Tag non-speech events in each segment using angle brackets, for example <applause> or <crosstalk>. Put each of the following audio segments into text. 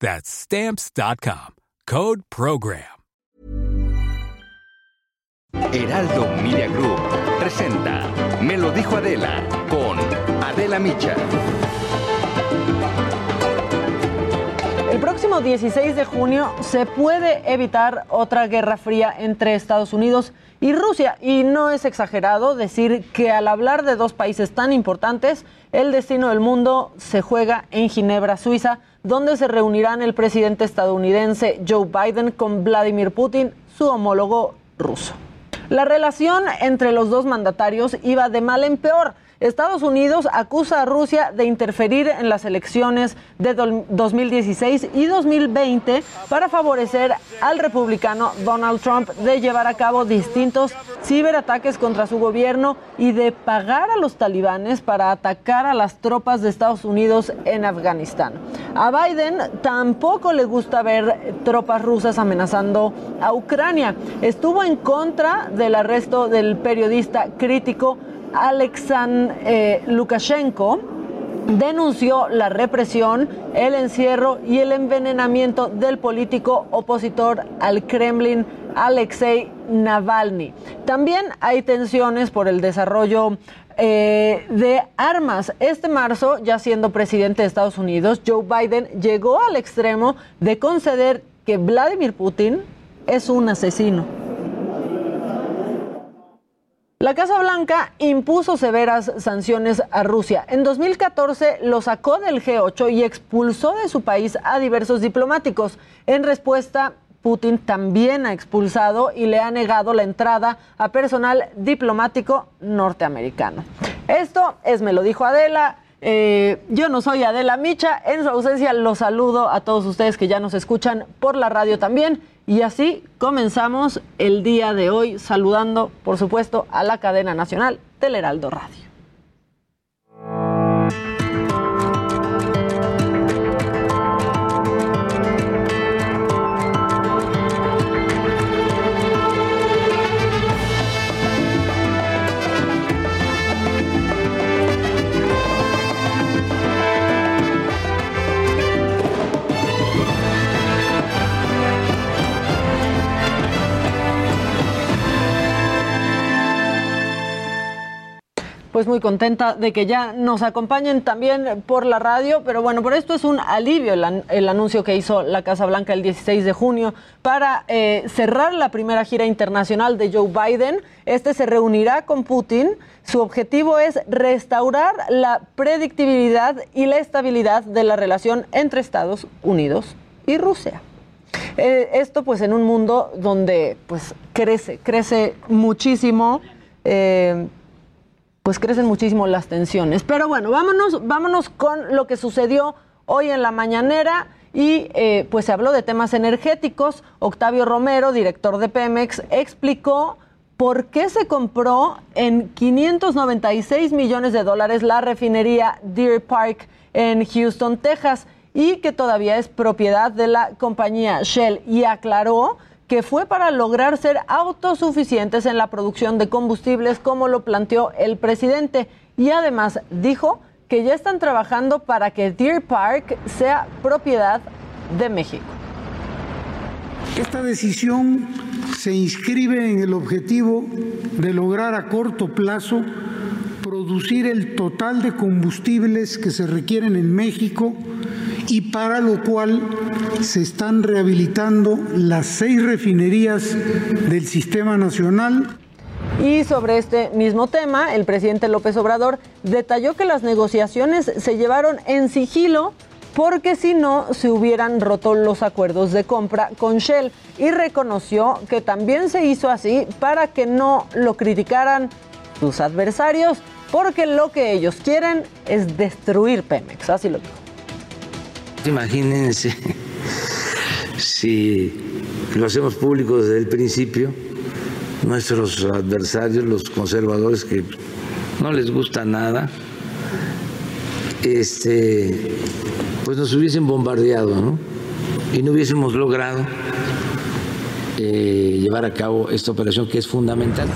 That's Stamps.com. Code Program. Heraldo Media Group presenta Me lo dijo Adela con Adela Micha. El próximo 16 de junio se puede evitar otra guerra fría entre Estados Unidos y Rusia. Y no es exagerado decir que al hablar de dos países tan importantes, el destino del mundo se juega en Ginebra, Suiza, donde se reunirán el presidente estadounidense Joe Biden con Vladimir Putin, su homólogo ruso. La relación entre los dos mandatarios iba de mal en peor. Estados Unidos acusa a Rusia de interferir en las elecciones de 2016 y 2020 para favorecer al republicano Donald Trump de llevar a cabo distintos ciberataques contra su gobierno y de pagar a los talibanes para atacar a las tropas de Estados Unidos en Afganistán. A Biden tampoco le gusta ver tropas rusas amenazando a Ucrania. Estuvo en contra del arresto del periodista crítico Alexan eh, Lukashenko denunció la represión, el encierro y el envenenamiento del político opositor al Kremlin Alexei Navalny. También hay tensiones por el desarrollo eh, de armas. Este marzo, ya siendo presidente de Estados Unidos, Joe Biden llegó al extremo de conceder que Vladimir Putin es un asesino. La Casa Blanca impuso severas sanciones a Rusia. En 2014 lo sacó del G8 y expulsó de su país a diversos diplomáticos. En respuesta, Putin también ha expulsado y le ha negado la entrada a personal diplomático norteamericano. Esto es, me lo dijo Adela. Eh, yo no soy Adela Micha. En su ausencia los saludo a todos ustedes que ya nos escuchan por la radio también. Y así comenzamos el día de hoy saludando, por supuesto, a la cadena nacional del Heraldo Radio. Pues muy contenta de que ya nos acompañen también por la radio, pero bueno, por esto es un alivio el, anuncio que hizo la Casa Blanca el 16 de junio para eh, cerrar la primera gira internacional de Joe Biden. Este se reunirá con Putin. Su objetivo es restaurar la predictibilidad y la estabilidad de la relación entre Estados Unidos y Rusia. Eh, esto pues en un mundo donde pues crece, crece muchísimo. Eh, pues crecen muchísimo las tensiones. Pero bueno, vámonos, vámonos con lo que sucedió hoy en la mañanera y eh, pues se habló de temas energéticos. Octavio Romero, director de Pemex, explicó por qué se compró en 596 millones de dólares la refinería Deer Park en Houston, Texas, y que todavía es propiedad de la compañía Shell. Y aclaró que fue para lograr ser autosuficientes en la producción de combustibles, como lo planteó el presidente. Y además dijo que ya están trabajando para que Deer Park sea propiedad de México. Esta decisión se inscribe en el objetivo de lograr a corto plazo producir el total de combustibles que se requieren en México y para lo cual se están rehabilitando las seis refinerías del sistema nacional. Y sobre este mismo tema, el presidente López Obrador detalló que las negociaciones se llevaron en sigilo porque si no se hubieran roto los acuerdos de compra con Shell y reconoció que también se hizo así para que no lo criticaran sus adversarios, porque lo que ellos quieren es destruir Pemex, así lo dijo. Imagínense si lo hacemos público desde el principio, nuestros adversarios, los conservadores que no les gusta nada, este pues nos hubiesen bombardeado ¿no? y no hubiésemos logrado eh, llevar a cabo esta operación que es fundamental.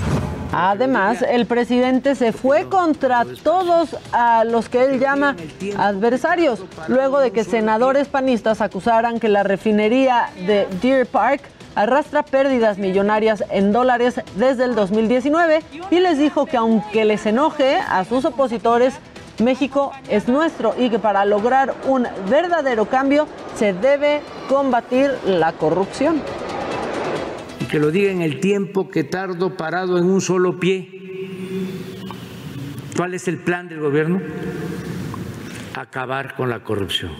Además, el presidente se fue contra todos a los que él llama adversarios, luego de que senadores panistas acusaran que la refinería de Deer Park arrastra pérdidas millonarias en dólares desde el 2019 y les dijo que aunque les enoje a sus opositores, México es nuestro y que para lograr un verdadero cambio se debe combatir la corrupción. Que lo diga en el tiempo que tardo parado en un solo pie. ¿Cuál es el plan del gobierno? Acabar con la corrupción.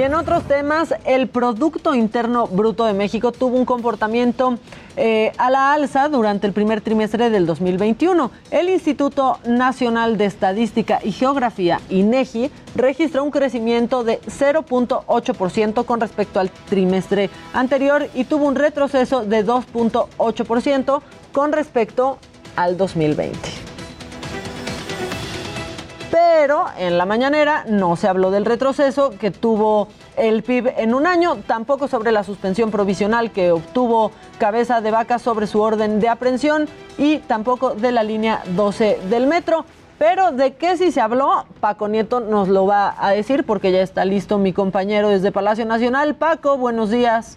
Y en otros temas, el Producto Interno Bruto de México tuvo un comportamiento eh, a la alza durante el primer trimestre del 2021. El Instituto Nacional de Estadística y Geografía, INEGI, registró un crecimiento de 0.8% con respecto al trimestre anterior y tuvo un retroceso de 2.8% con respecto al 2020 pero en la mañanera no se habló del retroceso que tuvo el PIB en un año, tampoco sobre la suspensión provisional que obtuvo cabeza de vaca sobre su orden de aprehensión y tampoco de la línea 12 del metro. Pero de qué sí se habló, Paco Nieto nos lo va a decir porque ya está listo mi compañero desde Palacio Nacional. Paco, buenos días.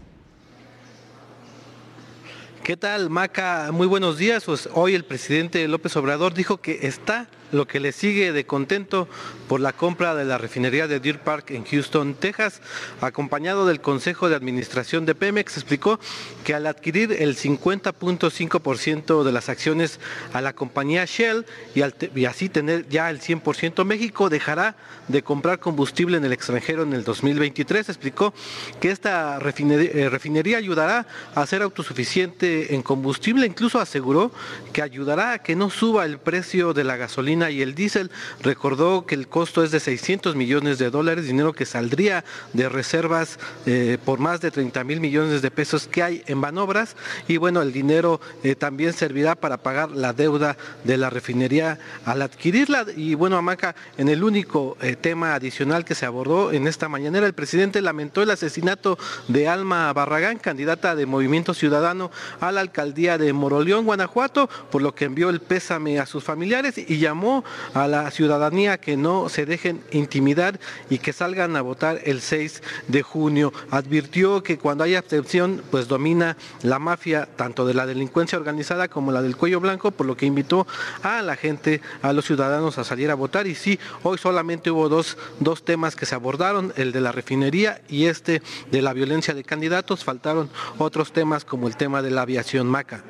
¿Qué tal, Maca? Muy buenos días. Pues hoy el presidente López Obrador dijo que está lo que le sigue de contento por la compra de la refinería de Deer Park en Houston, Texas, acompañado del Consejo de Administración de Pemex, explicó que al adquirir el 50.5% de las acciones a la compañía Shell y, así tener ya el 100% México, dejará de comprar combustible en el extranjero en el 2023. Explicó que esta eh, refinería ayudará a ser autosuficiente en combustible, incluso aseguró que ayudará a que no suba el precio de la gasolina y el diésel. Recordó que el costo es de 600 millones de dólares, dinero que saldría de reservas eh, por más de 30 mil millones de pesos que hay en Banobras. Y bueno, el dinero eh, también servirá para pagar la deuda de la refinería al adquirirla. Y bueno, Amaca, en el único eh, tema adicional que se abordó en esta mañanera, el presidente lamentó el asesinato de Alma Barragán, candidata de Movimiento Ciudadano a la alcaldía de Moroleón, Guanajuato, por lo que envió el pésame a sus familiares y llamó a la ciudadanía que no se dejen intimidar y que salgan a votar el 6 de junio. Advirtió que cuando hay abstención, pues domina la mafia, tanto de la delincuencia organizada como la del cuello blanco, por lo que invitó a la gente, a los ciudadanos a salir a votar. Y sí, hoy solamente hubo dos, dos temas que se abordaron, el de la refinería y este de la violencia de candidatos. Faltaron otros temas como el tema de la aviación maca.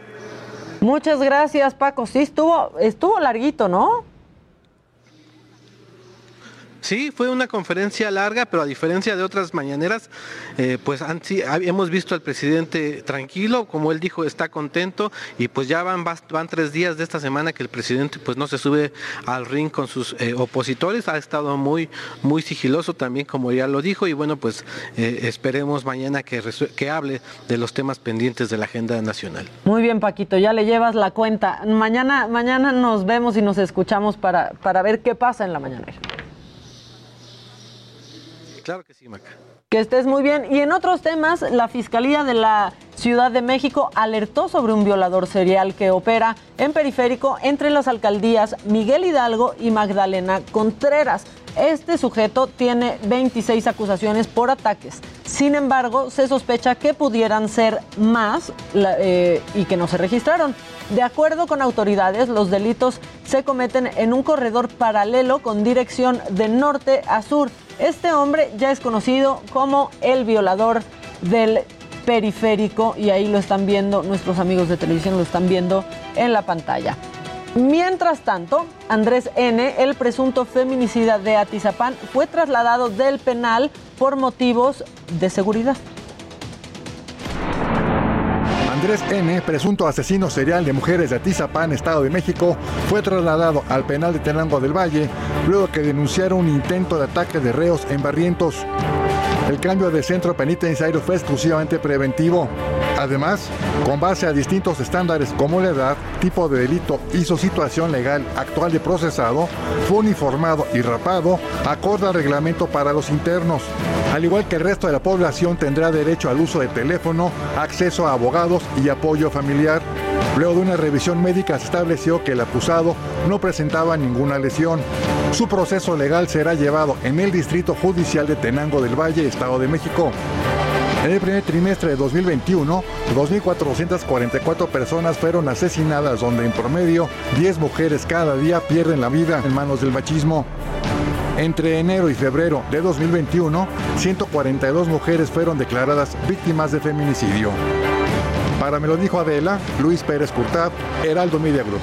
Muchas gracias, Paco. Sí, estuvo, estuvo larguito, ¿no? Sí, fue una conferencia larga, pero a diferencia de otras mañaneras, eh, pues hemos visto al presidente tranquilo, como él dijo, está contento y pues ya van, van tres días de esta semana que el presidente pues no se sube al ring con sus eh, opositores, ha estado muy, muy sigiloso también, como ya lo dijo, y bueno, pues eh, esperemos mañana que, que hable de los temas pendientes de la agenda nacional. Muy bien, Paquito, ya le llevas la cuenta. Mañana, mañana nos vemos y nos escuchamos para, para ver qué pasa en la mañanera. Claro que sí, Maca. Que estés muy bien. Y en otros temas, la Fiscalía de la Ciudad de México alertó sobre un violador serial que opera en periférico entre las alcaldías Miguel Hidalgo y Magdalena Contreras. Este sujeto tiene 26 acusaciones por ataques. Sin embargo, se sospecha que pudieran ser más eh, y que no se registraron. De acuerdo con autoridades, los delitos se cometen en un corredor paralelo con dirección de norte a sur. Este hombre ya es conocido como el violador del periférico y ahí lo están viendo, nuestros amigos de televisión lo están viendo en la pantalla. Mientras tanto, Andrés N., el presunto feminicida de Atizapán, fue trasladado del penal por motivos de seguridad. Andrés N., presunto asesino serial de mujeres de Atizapán, Estado de México, fue trasladado al penal de Tenango del Valle luego que denunciaron un intento de ataque de reos en Barrientos. El cambio de centro penitenciario fue exclusivamente preventivo. Además, con base a distintos estándares como la edad, tipo de delito y su situación legal actual de procesado, fue uniformado y rapado acorde al reglamento para los internos. Al igual que el resto de la población tendrá derecho al uso de teléfono, acceso a abogados y apoyo familiar. Luego de una revisión médica se estableció que el acusado no presentaba ninguna lesión. Su proceso legal será llevado en el Distrito Judicial de Tenango del Valle, Estado de México. En el primer trimestre de 2021, 2.444 personas fueron asesinadas, donde en promedio 10 mujeres cada día pierden la vida en manos del machismo. Entre enero y febrero de 2021, 142 mujeres fueron declaradas víctimas de feminicidio. Para me lo dijo Adela, Luis Pérez Curtad, Heraldo Media Group.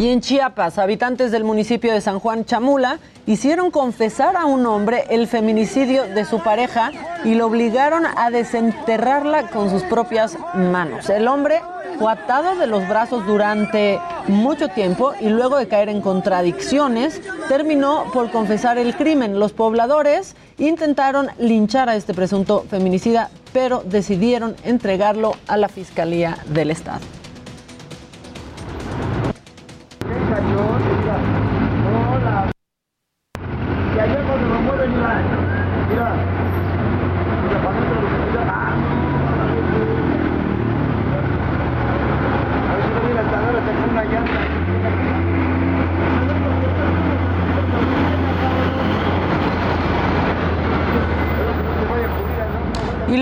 Y en Chiapas, habitantes del municipio de San Juan Chamula hicieron confesar a un hombre el feminicidio de su pareja y lo obligaron a desenterrarla con sus propias manos. El hombre fue atado de los brazos durante mucho tiempo y luego de caer en contradicciones, terminó por confesar el crimen. Los pobladores intentaron linchar a este presunto feminicida, pero decidieron entregarlo a la Fiscalía del Estado. Y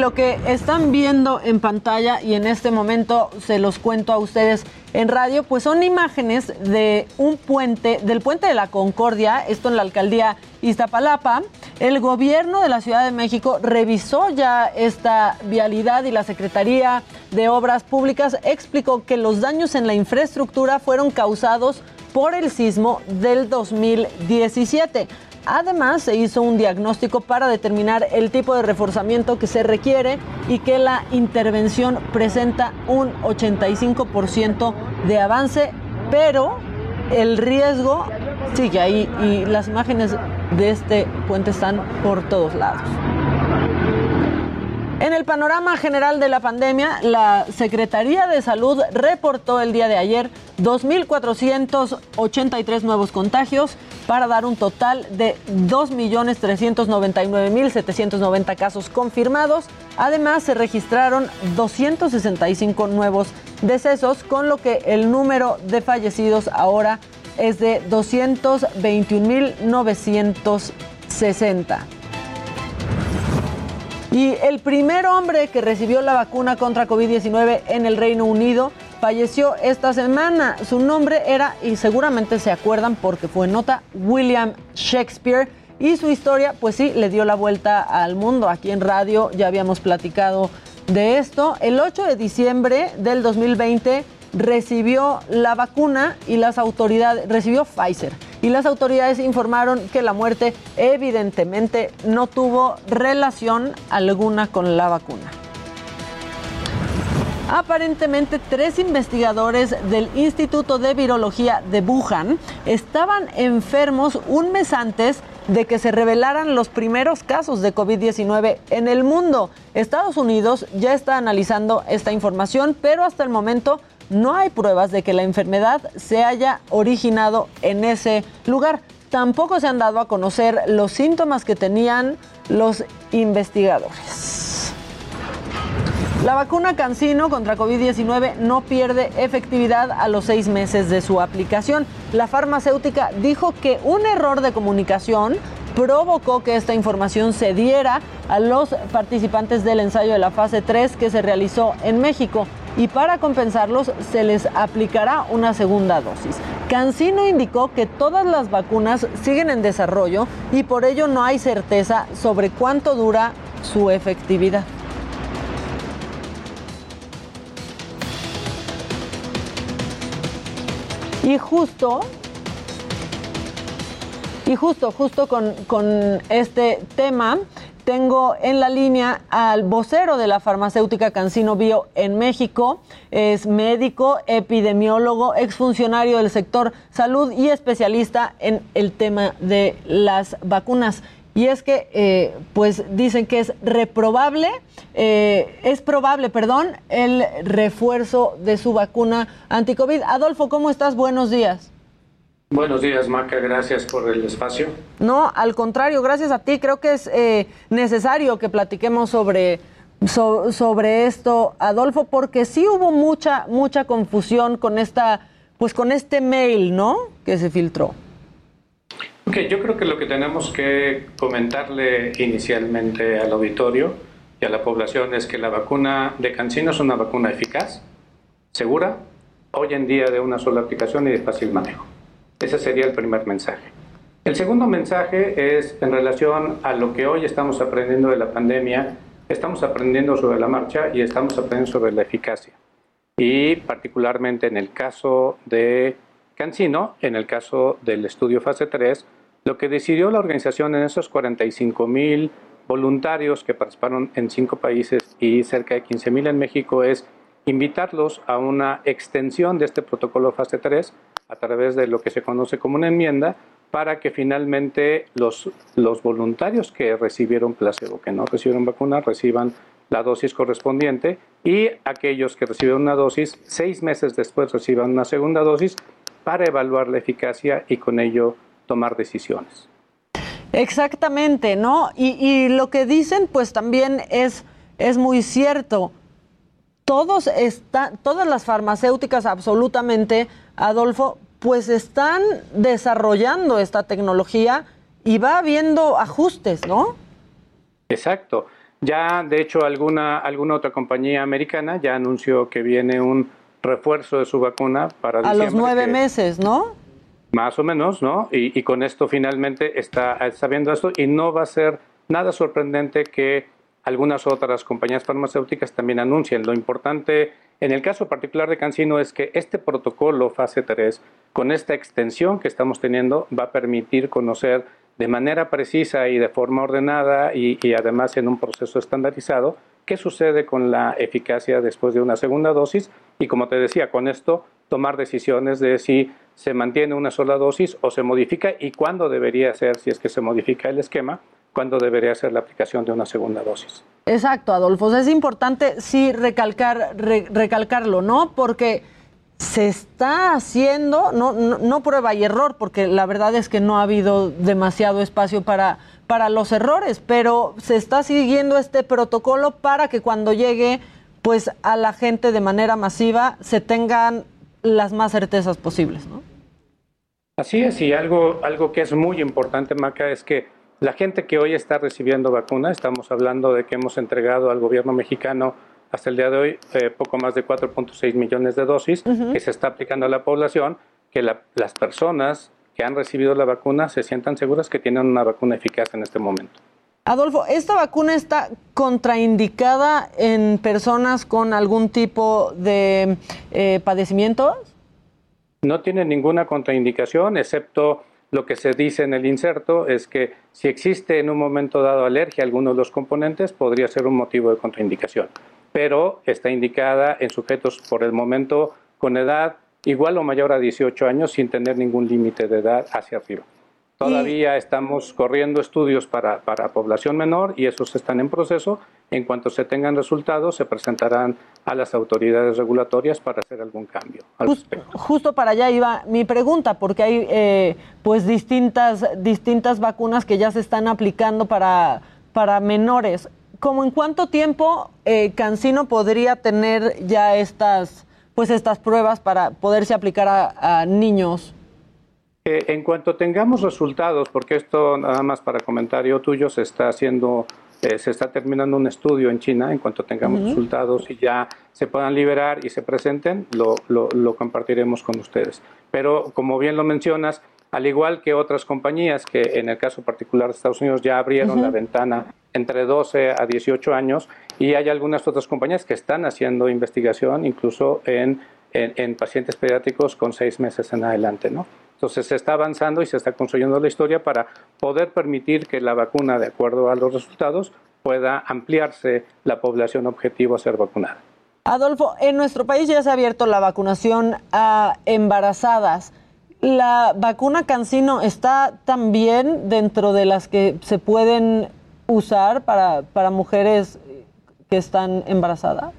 lo que están viendo en pantalla y en este momento se los cuento a ustedes en radio, pues son imágenes de un puente, del puente de la Concordia, esto en la alcaldía Iztapalapa. El gobierno de la Ciudad de México revisó ya esta vialidad y la Secretaría de Obras Públicas explicó que los daños en la infraestructura fueron causados por el sismo del 2017. Además, se hizo un diagnóstico para determinar el tipo de reforzamiento que se requiere y que la intervención presenta un 85% de avance, pero el riesgo sigue ahí y las imágenes de este puente están por todos lados. En el panorama general de la pandemia, la Secretaría de Salud reportó el día de ayer 2.483 nuevos contagios para dar un total de 2.399.790 casos confirmados. Además, se registraron 265 nuevos decesos, con lo que el número de fallecidos ahora es de 221.960. Y el primer hombre que recibió la vacuna contra COVID-19 en el Reino Unido falleció esta semana. Su nombre era, y seguramente se acuerdan porque fue nota, William Shakespeare. Y su historia, pues sí, le dio la vuelta al mundo. Aquí en radio ya habíamos platicado de esto. El 8 de diciembre del 2020 recibió la vacuna y las autoridades, recibió Pfizer y las autoridades informaron que la muerte evidentemente no tuvo relación alguna con la vacuna. Aparentemente, tres investigadores del Instituto de Virología de Wuhan estaban enfermos un mes antes de que se revelaran los primeros casos de COVID-19 en el mundo. Estados Unidos ya está analizando esta información, pero hasta el momento no hay pruebas de que la enfermedad se haya originado en ese lugar. Tampoco se han dado a conocer los síntomas que tenían los investigadores. La vacuna Cancino contra COVID-19 no pierde efectividad a los seis meses de su aplicación. La farmacéutica dijo que un error de comunicación provocó que esta información se diera a los participantes del ensayo de la fase 3 que se realizó en México y para compensarlos se les aplicará una segunda dosis. Cancino indicó que todas las vacunas siguen en desarrollo y por ello no hay certeza sobre cuánto dura su efectividad. Y justo y justo, justo con, con, este tema, tengo en la línea al vocero de la farmacéutica Cancino Bio en México. Es médico, epidemiólogo, exfuncionario del sector salud y especialista en el tema de las vacunas. Y es que, eh, pues dicen que es reprobable, eh, es probable, perdón, el refuerzo de su vacuna anticovid. Adolfo, ¿cómo estás? Buenos días. Buenos días, Maca. Gracias por el espacio. No, al contrario, gracias a ti. Creo que es eh, necesario que platiquemos sobre, sobre esto, Adolfo, porque sí hubo mucha, mucha confusión con esta, pues con este mail, ¿no? Que se filtró. Ok, yo creo que lo que tenemos que comentarle inicialmente al auditorio y a la población es que la vacuna de Cancino es una vacuna eficaz, segura, hoy en día de una sola aplicación y de fácil manejo. Ese sería el primer mensaje. El segundo mensaje es en relación a lo que hoy estamos aprendiendo de la pandemia. Estamos aprendiendo sobre la marcha y estamos aprendiendo sobre la eficacia. Y particularmente en el caso de Cancino, en el caso del estudio fase 3, lo que decidió la organización en esos 45 mil voluntarios que participaron en cinco países y cerca de 15 mil en México es invitarlos a una extensión de este protocolo fase 3 a través de lo que se conoce como una enmienda para que finalmente los, los voluntarios que recibieron placebo, que no recibieron vacuna, reciban la dosis correspondiente y aquellos que recibieron una dosis, seis meses después reciban una segunda dosis para evaluar la eficacia y con ello tomar decisiones. Exactamente, ¿no? Y, y lo que dicen pues también es, es muy cierto. Todos están, todas las farmacéuticas absolutamente Adolfo, pues están desarrollando esta tecnología y va habiendo ajustes, ¿no? Exacto. Ya, de hecho, alguna, alguna otra compañía americana ya anunció que viene un refuerzo de su vacuna para A los nueve meses, ¿no? Más o menos, ¿no? Y, con esto finalmente está sabiendo esto y no va a ser nada sorprendente que algunas otras compañías farmacéuticas también anuncien. Lo importante en el caso particular de Cancino es que este protocolo fase 3, con esta extensión que estamos teniendo, va a permitir conocer de manera precisa y de forma ordenada y, además en un proceso estandarizado qué sucede con la eficacia después de una segunda dosis y como te decía, con esto tomar decisiones de si se mantiene una sola dosis o se modifica y cuándo debería ser, si es que se modifica el esquema, cuándo debería ser la aplicación de una segunda dosis. Exacto, Adolfo. Es importante sí recalcar, recalcarlo, ¿no? Porque se está haciendo, no, no, prueba y error, porque la verdad es que no ha habido demasiado espacio para, para los errores, pero se está siguiendo este protocolo para que cuando llegue pues a la gente de manera masiva se tengan las más certezas posibles, ¿no? Así es, y algo, algo que es muy importante, Maca, es que la gente que hoy está recibiendo vacuna, estamos hablando de que hemos entregado al gobierno mexicano hasta el día de hoy eh, poco más de 4.6 millones de dosis que se está aplicando a la población, que las personas que han recibido la vacuna se sientan seguras que tienen una vacuna eficaz en este momento. Adolfo, ¿esta vacuna está contraindicada en personas con algún tipo de eh, padecimientos? No tiene ninguna contraindicación, excepto lo que se dice en el inserto es que si existe en un momento dado alergia a alguno de los componentes, podría ser un motivo de contraindicación, pero está indicada en sujetos por el momento con edad igual o mayor a 18 años sin tener ningún límite de edad hacia arriba. Todavía estamos corriendo estudios para, para, población menor y esos están en proceso. En cuanto se tengan resultados, se presentarán a las autoridades regulatorias para hacer algún cambio. justo para allá iba mi pregunta, porque hay eh, pues distintas, distintas vacunas que ya se están aplicando para, para menores. ¿cómo en cuánto tiempo eh, Cancino podría tener ya estas, pues estas pruebas para poderse aplicar a, niños? Eh, en cuanto tengamos resultados, porque esto nada más para comentario tuyo se está haciendo eh, se está terminando un estudio en China, en cuanto tengamos resultados y ya se puedan liberar y se presenten, lo, lo, compartiremos con ustedes. Pero como bien lo mencionas, al igual que otras compañías que en el caso particular de Estados Unidos ya abrieron la ventana entre 12 a 18 años y hay algunas otras compañías que están haciendo investigación incluso en, en, en pacientes pediátricos con seis meses en adelante, ¿no? Entonces se está avanzando y se está construyendo la historia para poder permitir que la vacuna, de acuerdo a los resultados, pueda ampliarse la población objetivo a ser vacunada. Adolfo, en nuestro país ya se ha abierto la vacunación a embarazadas. ¿La vacuna Cancino está también dentro de las que se pueden usar para, para mujeres que están embarazadas?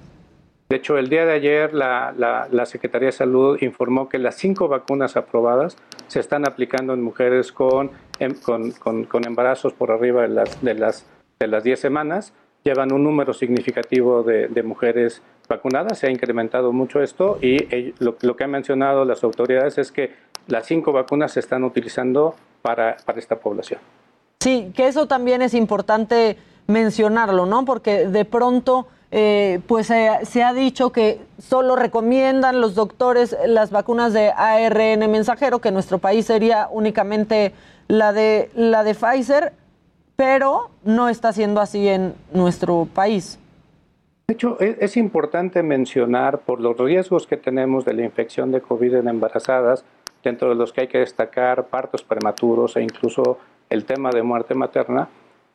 De hecho, el día de ayer la, la, Secretaría de Salud informó que las cinco vacunas aprobadas se están aplicando en mujeres con, em, con, con, embarazos por arriba de las, de, las, de las 10 semanas. Llevan un número significativo de, mujeres vacunadas, se ha incrementado mucho esto y lo, lo, que han mencionado las autoridades es que las cinco vacunas se están utilizando para, para esta población. Sí, que eso también es importante mencionarlo, ¿no? Porque de pronto eh, pues se ha dicho que solo recomiendan los doctores las vacunas de ARN mensajero, que nuestro país sería únicamente la de, la de Pfizer, pero no está siendo así en nuestro país. De hecho, es, es importante mencionar por los riesgos que tenemos de la infección de COVID en embarazadas, dentro de los que hay que destacar partos prematuros e incluso el tema de muerte materna,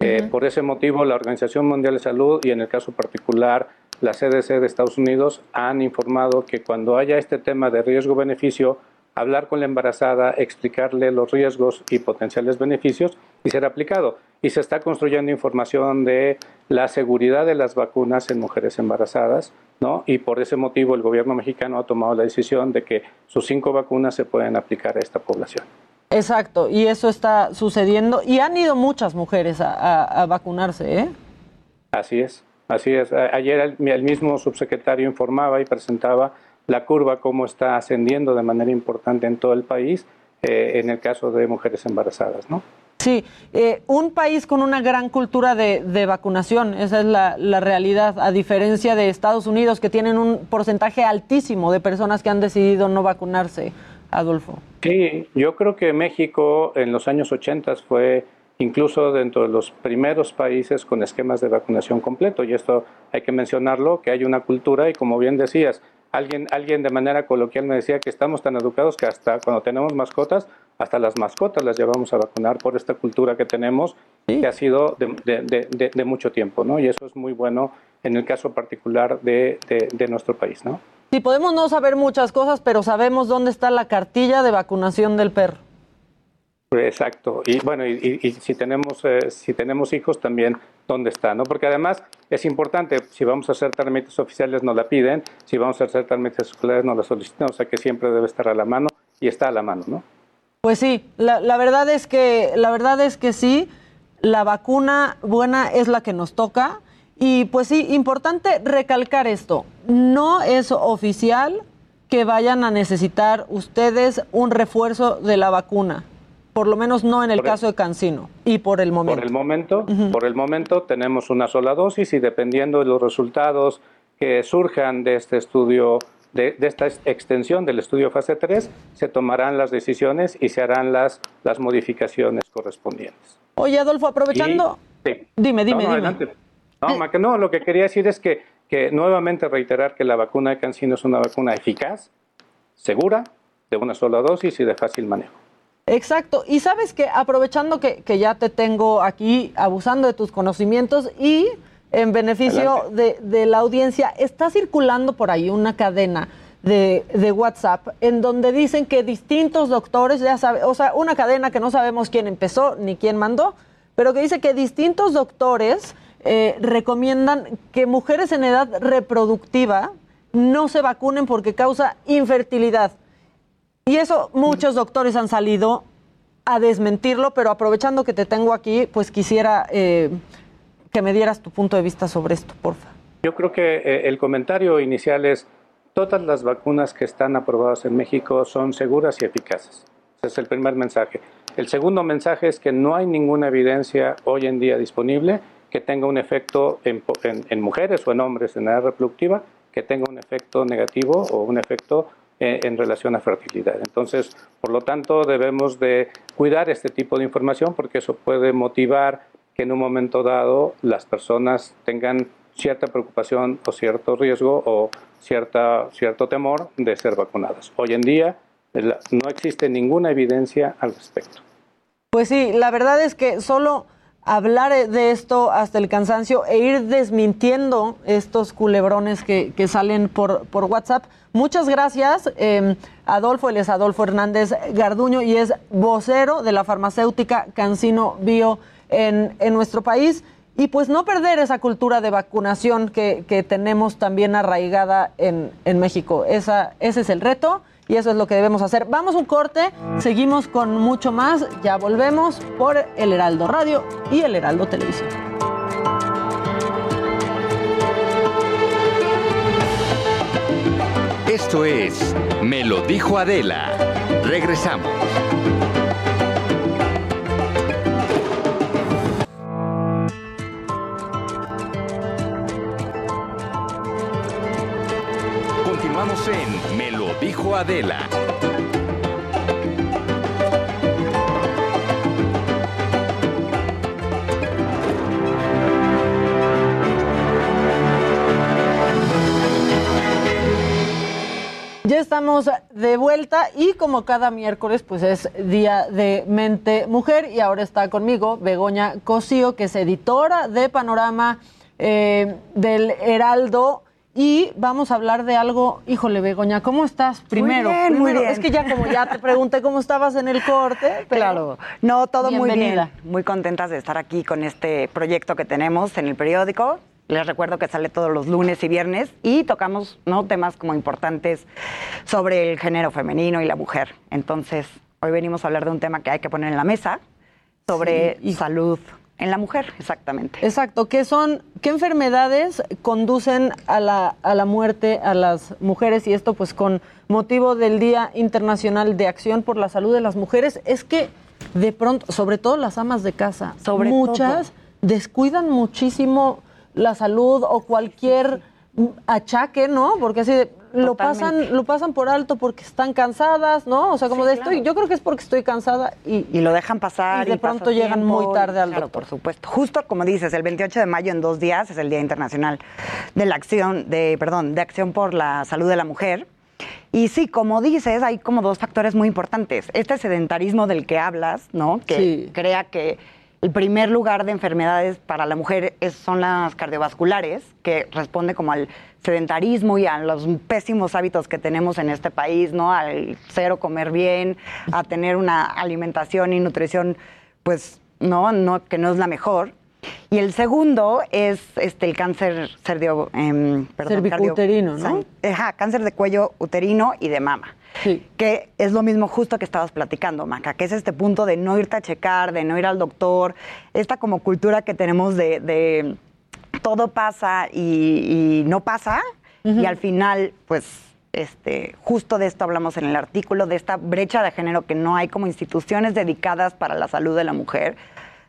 eh, por ese motivo, la Organización Mundial de Salud y en el caso particular la CDC de Estados Unidos han informado que cuando haya este tema de riesgo-beneficio, hablar con la embarazada, explicarle los riesgos y potenciales beneficios y ser aplicado. Y se está construyendo información de la seguridad de las vacunas en mujeres embarazadas, ¿no? Y por ese motivo el gobierno mexicano ha tomado la decisión de que sus cinco vacunas se pueden aplicar a esta población. Exacto, y eso está sucediendo. Y han ido muchas mujeres a, vacunarse, ¿eh? Así es, así es. Ayer el, mismo subsecretario informaba y presentaba la curva, cómo está ascendiendo de manera importante en todo el país, eh, en el caso de mujeres embarazadas, ¿no? Sí, eh, un país con una gran cultura de, vacunación, esa es la, la, realidad, a diferencia de Estados Unidos, que tienen un porcentaje altísimo de personas que han decidido no vacunarse. Adolfo. Sí, yo creo que México en los años 80 fue incluso dentro de los primeros países con esquemas de vacunación completo. Y esto hay que mencionarlo, que hay una cultura y como bien decías, alguien, alguien de manera coloquial me decía que estamos tan educados que hasta cuando tenemos mascotas, hasta las mascotas las llevamos a vacunar por esta cultura que tenemos, que ha sido de, mucho tiempo, ¿no? Y eso es muy bueno en el caso particular de, nuestro país, ¿no? Sí, podemos no saber muchas cosas, pero sabemos dónde está la cartilla de vacunación del perro. Exacto. Y bueno, y, si tenemos eh, si tenemos hijos también dónde está, ¿no? Porque además es importante, si vamos a hacer trámites oficiales nos la piden, si vamos a hacer trámites escolares nos la solicitan, o sea que siempre debe estar a la mano y está a la mano, ¿no? Pues sí, la, la verdad es que la verdad es que sí, la vacuna buena es la que nos toca y pues sí, importante recalcar esto, no es oficial que vayan a necesitar ustedes un refuerzo de la vacuna, por lo menos no en el caso de Cancino y por el momento. Por el momento, por el momento tenemos una sola dosis y dependiendo de los resultados que surjan de este estudio de, esta extensión del estudio fase 3, se tomarán las decisiones y se harán las, las modificaciones correspondientes. Oye, Adolfo, aprovechando... Dime, dime, dime. No, no, lo que quería decir es que, que nuevamente reiterar que la vacuna de Cancino es una vacuna eficaz, segura, de una sola dosis y de fácil manejo. Exacto. Y sabes que aprovechando que, que ya te tengo aquí, abusando de tus conocimientos y en beneficio de, de, la audiencia, está circulando por ahí una cadena de, de, WhatsApp en donde dicen que distintos doctores, ya sabe, o sea, una cadena que no sabemos quién empezó ni quién mandó, pero que dice que distintos doctores eh, recomiendan que mujeres en edad reproductiva no se vacunen porque causa infertilidad. Y eso muchos doctores han salido a desmentirlo, pero aprovechando que te tengo aquí, pues quisiera eh, que me dieras tu punto de vista sobre esto, porfa. Yo creo que eh, el comentario inicial es, todas las vacunas que están aprobadas en México son seguras y eficaces. Ese es el primer mensaje. El segundo mensaje es que no hay ninguna evidencia hoy en día disponible que tenga un efecto en, mujeres o en hombres en edad reproductiva, que tenga un efecto negativo o un efecto eh, en relación a fertilidad. Entonces, por lo tanto, debemos de cuidar este tipo de información porque eso puede motivar que en un momento dado las personas tengan cierta preocupación o cierto riesgo o cierta, cierto temor de ser vacunadas. Hoy en día no existe ninguna evidencia al respecto. Pues sí, la verdad es que solo hablar de esto hasta el cansancio e ir desmintiendo estos culebrones que, salen por, por, WhatsApp. Muchas gracias, eh, Adolfo. Él es Adolfo Hernández Garduño y es vocero de la farmacéutica Cancino Bio en, en nuestro país. Y pues no perder esa cultura de vacunación que, que tenemos también arraigada en, en México. Esa, ese es el reto y eso es lo que debemos hacer. Vamos un corte, seguimos con mucho más, ya volvemos por el Heraldo Radio y el Heraldo Televisión. Esto es Me lo dijo Adela. Regresamos. en Dijo Adela. Ya estamos de vuelta y como cada miércoles pues es día de mente mujer y ahora está conmigo Begoña Cosío que es editora de Panorama eh, del Heraldo y vamos a hablar de algo, híjole, Begoña, ¿cómo estás? Primero, muy bien, muy bien. es que ya como ya te pregunté cómo estabas en el corte. <laughs> claro, no, todo muy bien. Muy contentas de estar aquí con este proyecto que tenemos en el periódico. Les recuerdo que sale todos los lunes y viernes y tocamos ¿no? temas como importantes sobre el género femenino y la mujer. Entonces, hoy venimos a hablar de un tema que hay que poner en la mesa sobre salud en la mujer, exactamente. Exacto. ¿Qué son, qué enfermedades conducen a la, a la muerte a las mujeres? Y esto, pues, con motivo del Día Internacional de Acción por la Salud de las Mujeres, es que de pronto, sobre todo las amas de casa, sobre muchas descuidan muchísimo la salud o cualquier achaque, ¿no? Porque así de, lo pasan, lo pasan por alto porque están cansadas, ¿no? O sea, como de estoy, yo creo que es porque estoy cansada y, y lo dejan pasar y de pronto llegan muy tarde al claro, por supuesto. Justo como dices, el 28 de mayo en dos días es el Día Internacional de la Acción, de, perdón, de Acción por la Salud de la Mujer. Y sí, como dices, hay como dos factores muy importantes. Este sedentarismo del que hablas, ¿no? Que crea que el primer lugar de enfermedades para la mujer son las cardiovasculares, que responde como al sedentarismo y a los pésimos hábitos que tenemos en este país, ¿no? Al cero comer bien, a tener una alimentación y nutrición, pues, no, no que no es la mejor. Y el segundo es este, el cáncer cerdio, eh, cervicuterino, ¿no? Ajá, cáncer de cuello uterino y de mama. Que es lo mismo justo que estabas platicando, Maca, que es este punto de no irte a checar, de no ir al doctor, esta como cultura que tenemos de, todo pasa y, no pasa, y al final, pues este, justo de esto hablamos en el artículo, de esta brecha de género que no hay como instituciones dedicadas para la salud de la mujer.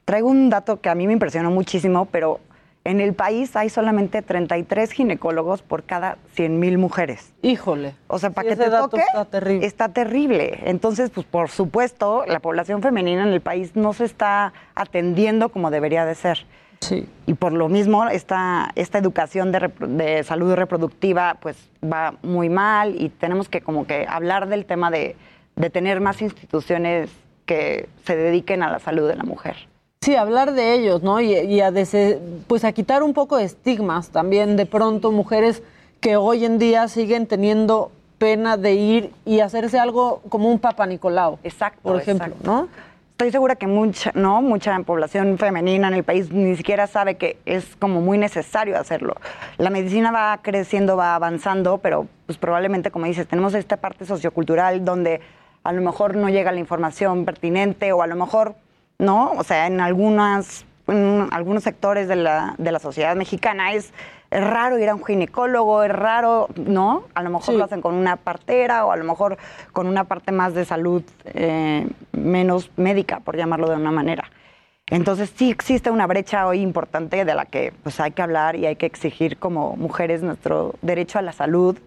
Traigo un dato que a mí me impresionó muchísimo, pero en el país hay solamente 33 ginecólogos por cada 100.000 mujeres. Híjole. O sea, para que te toque, está terrible. está terrible. Entonces, pues por supuesto, la población femenina en el país no se está atendiendo como debería de ser. Sí. Y por lo mismo, esta, esta educación de, de salud reproductiva pues va muy mal y tenemos que como que hablar del tema de, de tener más instituciones que se dediquen a la salud de la mujer. Sí, hablar de ellos, ¿no? Y, a pues a quitar un poco de estigmas también de pronto mujeres que hoy en día siguen teniendo pena de ir y hacerse algo como un Papa Nicolau. Exacto. Por ejemplo, ¿no? Estoy segura que mucha, no, mucha población femenina en el país ni siquiera sabe que es como muy necesario hacerlo. La medicina va creciendo, va avanzando, pero pues probablemente, como dices, tenemos esta parte sociocultural donde a lo mejor no llega la información pertinente o a lo mejor ¿no? O sea, en algunas en algunos sectores de la, de la sociedad mexicana es, es raro ir a un ginecólogo, es raro, ¿no? A lo mejor Sí. lo hacen con una partera o a lo mejor con una parte más de salud eh, menos médica, por llamarlo de una manera. Entonces sí existe una brecha hoy importante de la que pues hay que hablar y hay que exigir como mujeres nuestro derecho a la salud,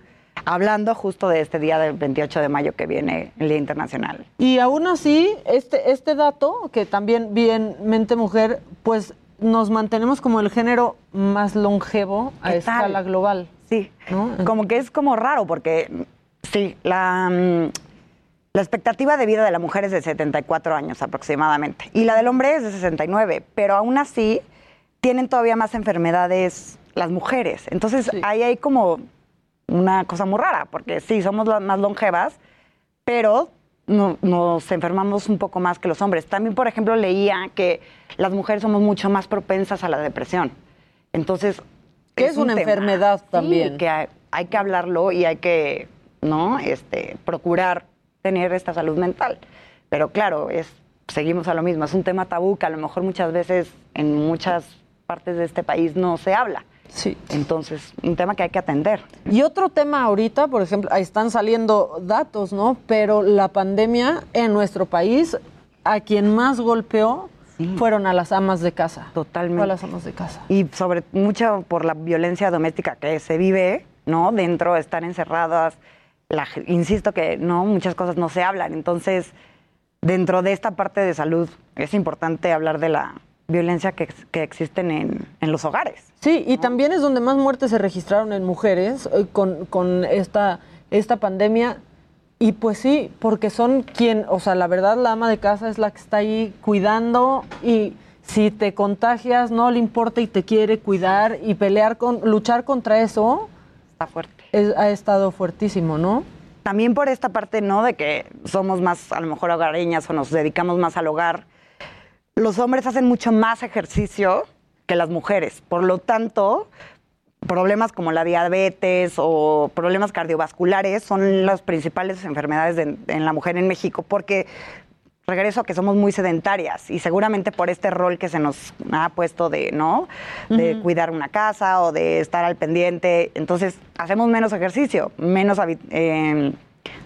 hablando justo de este día del 28 de mayo que viene el Día Internacional. Y aún así, este, este dato, que también bien mente mujer, pues nos mantenemos como el género más longevo a escala global. Sí, ¿no? como que es como raro porque sí, la, mm, la expectativa de vida de la mujer es de 74 años aproximadamente y la del hombre es de 69, pero aún así tienen todavía más enfermedades las mujeres. Entonces Sí. ahí hay como una cosa muy rara porque sí, somos las más longevas, pero no- nos enfermamos un poco más que los hombres. También, por ejemplo, leía que las mujeres somos mucho más propensas a la depresión. Entonces, Que es una un tema. enfermedad Sí, también. que hay, hay que hablarlo y hay que, ¿no? Este, procurar tener esta salud mental. Pero claro, es, seguimos a lo mismo. Es un tema tabú que a lo mejor muchas veces en muchas partes de este país no se habla. Sí. Entonces, un tema que hay que atender. Y otro tema ahorita, por ejemplo, ahí están saliendo datos, ¿no? Pero la pandemia en nuestro país, a quien más golpeó fueron a las amas de casa. Totalmente. Fue a las amas de casa. y sobre mucho por la violencia doméstica que se vive, ¿no? Dentro, estar encerradas, la, insisto que no, muchas cosas no se hablan. Entonces, dentro de esta parte de salud, es importante hablar de la violencia que, que existen en, en los hogares. Sí, y también es donde más muertes se registraron en mujeres eh, con, con esta, esta pandemia. Y pues sí, porque son quien, o sea, la verdad la ama de casa es la que está ahí cuidando y si te contagias no le importa y te quiere cuidar y pelear con, luchar contra eso Está fuerte. es- ha estado fuertísimo, ¿no? También por esta parte, ¿no? De que somos más, a lo mejor, hogareñas o nos dedicamos más al hogar. Los hombres hacen mucho más ejercicio que las mujeres. Por lo tanto, problemas como la diabetes o problemas cardiovasculares son las principales enfermedades de- en la mujer en México porque regreso a que somos muy sedentarias y seguramente por este rol que se nos ha puesto de, ¿no? De cuidar una casa o de estar al pendiente. Entonces, hacemos menos ejercicio, menos eh,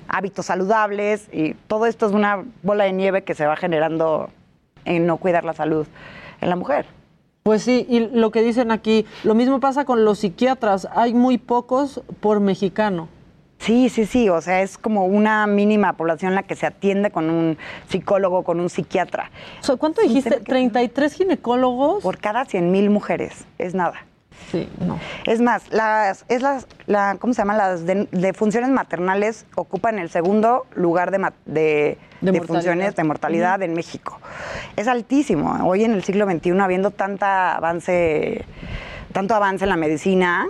hábitos saludables y todo esto es una bola de nieve que se va generando en no cuidar la salud en la mujer. Pues sí, y lo que dicen aquí, lo mismo pasa con los psiquiatras, hay muy pocos por mexicano. Sí, sí, sí, o sea, es como una mínima población la que se atiende con un psicólogo, con un psiquiatra. O sea, ¿Cuánto dijiste? tema que- ¿33 ginecólogos? Por cada 100 mil mujeres, es nada. Sí, no. Es más, las, es las, la, ¿cómo se llama? Las de, de funciones maternales ocupan el segundo lugar de, de, De de mortalidad. funciones de mortalidad en México. Es altísimo. Hoy en el siglo XXI, habiendo tanta avance, tanto avance en la medicina,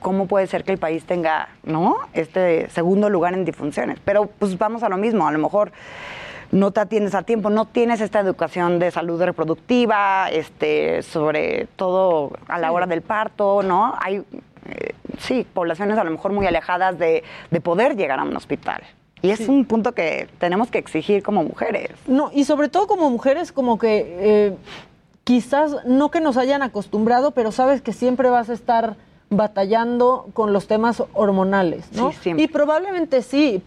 ¿cómo puede ser que el país tenga, ¿no? Este segundo lugar en difunciones? Pero pues vamos a lo mismo, a lo mejor no te atiendes a tiempo, no tienes esta educación de salud reproductiva, este, sobre todo a la hora del parto, ¿no? Hay, eh, sí, poblaciones a lo mejor muy alejadas de, de poder llegar a un hospital. Y es un punto que tenemos que exigir como mujeres. No, y sobre todo como mujeres, como que eh, quizás no que nos hayan acostumbrado, pero sabes que siempre vas a estar batallando con los temas hormonales, ¿no? Sí, siempre. Y probablemente sí,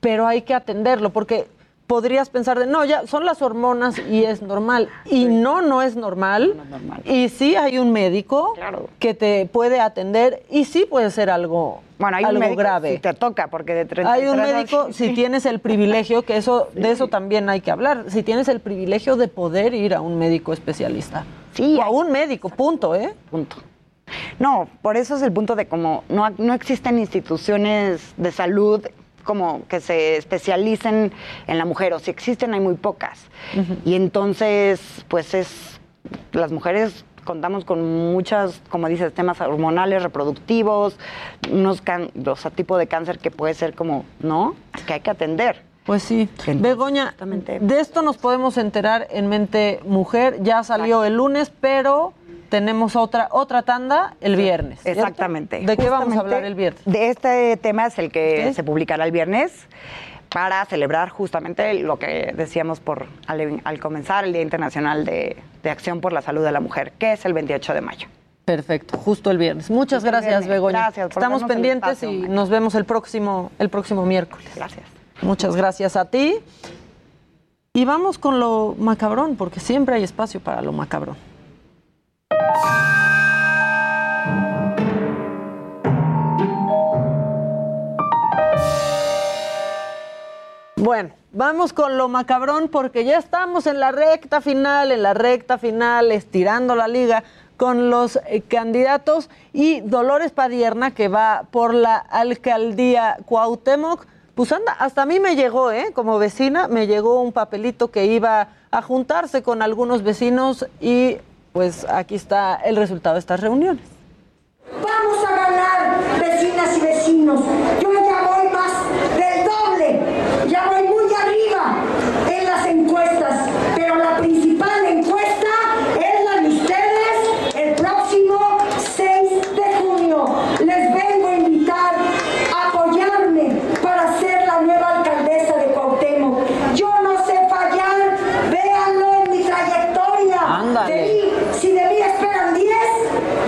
pero hay que atenderlo, porque podrías pensar de, no, ya son las hormonas y es normal. Y no, no es normal. No es normal. Y sí hay un médico Claro. que te puede atender y sí puede ser algo, Bueno, hay algo un médico grave. si te toca, porque de 30 Hay un médico, si tienes el privilegio, que eso, <laughs> de eso también hay que hablar, si tienes el privilegio de poder ir a un médico especialista. Sí, o a un médico, punto, ¿eh? Punto. No, por eso es el punto de como no, no existen instituciones de salud como que se especialicen en la mujer, o si existen hay muy pocas. Y entonces, pues es, las mujeres contamos con muchas, como dices, temas hormonales, reproductivos, unos can, o sea, tipo de cáncer que puede ser como, ¿no? Que hay que atender. Pues sí. Entonces, Begoña, de esto nos podemos enterar en Mente Mujer. Ya salió el lunes, pero tenemos otra otra tanda el viernes. Exactamente. ¿De qué vamos a hablar el viernes? De este tema es el que ¿Sí? se publicará el viernes. para celebrar justamente lo que decíamos por al, al comenzar el Día Internacional de, de Acción por la Salud de la Mujer, que es el 28 de mayo. Perfecto, justo el viernes. Muchas Justo gracias, viernes. Begoña. Gracias por Estamos pendientes espacio, y nos vemos el próximo, el próximo miércoles. Gracias. Muchas gracias a ti. Y vamos con lo macabrón, porque siempre hay espacio para lo macabrón. Bueno, vamos con lo macabrón porque ya estamos en la recta final, en la recta final, estirando la liga con los eh, candidatos y Dolores Padierna que va por la alcaldía Cuauhtémoc. Pues anda, hasta a mí me llegó, ¿eh? Como vecina, me llegó un papelito que iba a juntarse con algunos vecinos y pues aquí está el resultado de estas reuniones. Vamos a ganar, vecinas y vecinos más del doble. Ya voy muy arriba en las encuestas. Pero la principal encuesta es la de ustedes el próximo 6 de junio. Les vengo a invitar a apoyarme para ser la nueva alcaldesa de Cuauhtémoc. Yo no sé fallar. Véanlo en mi trayectoria. Ándale. De mí, si de mí esperan 10,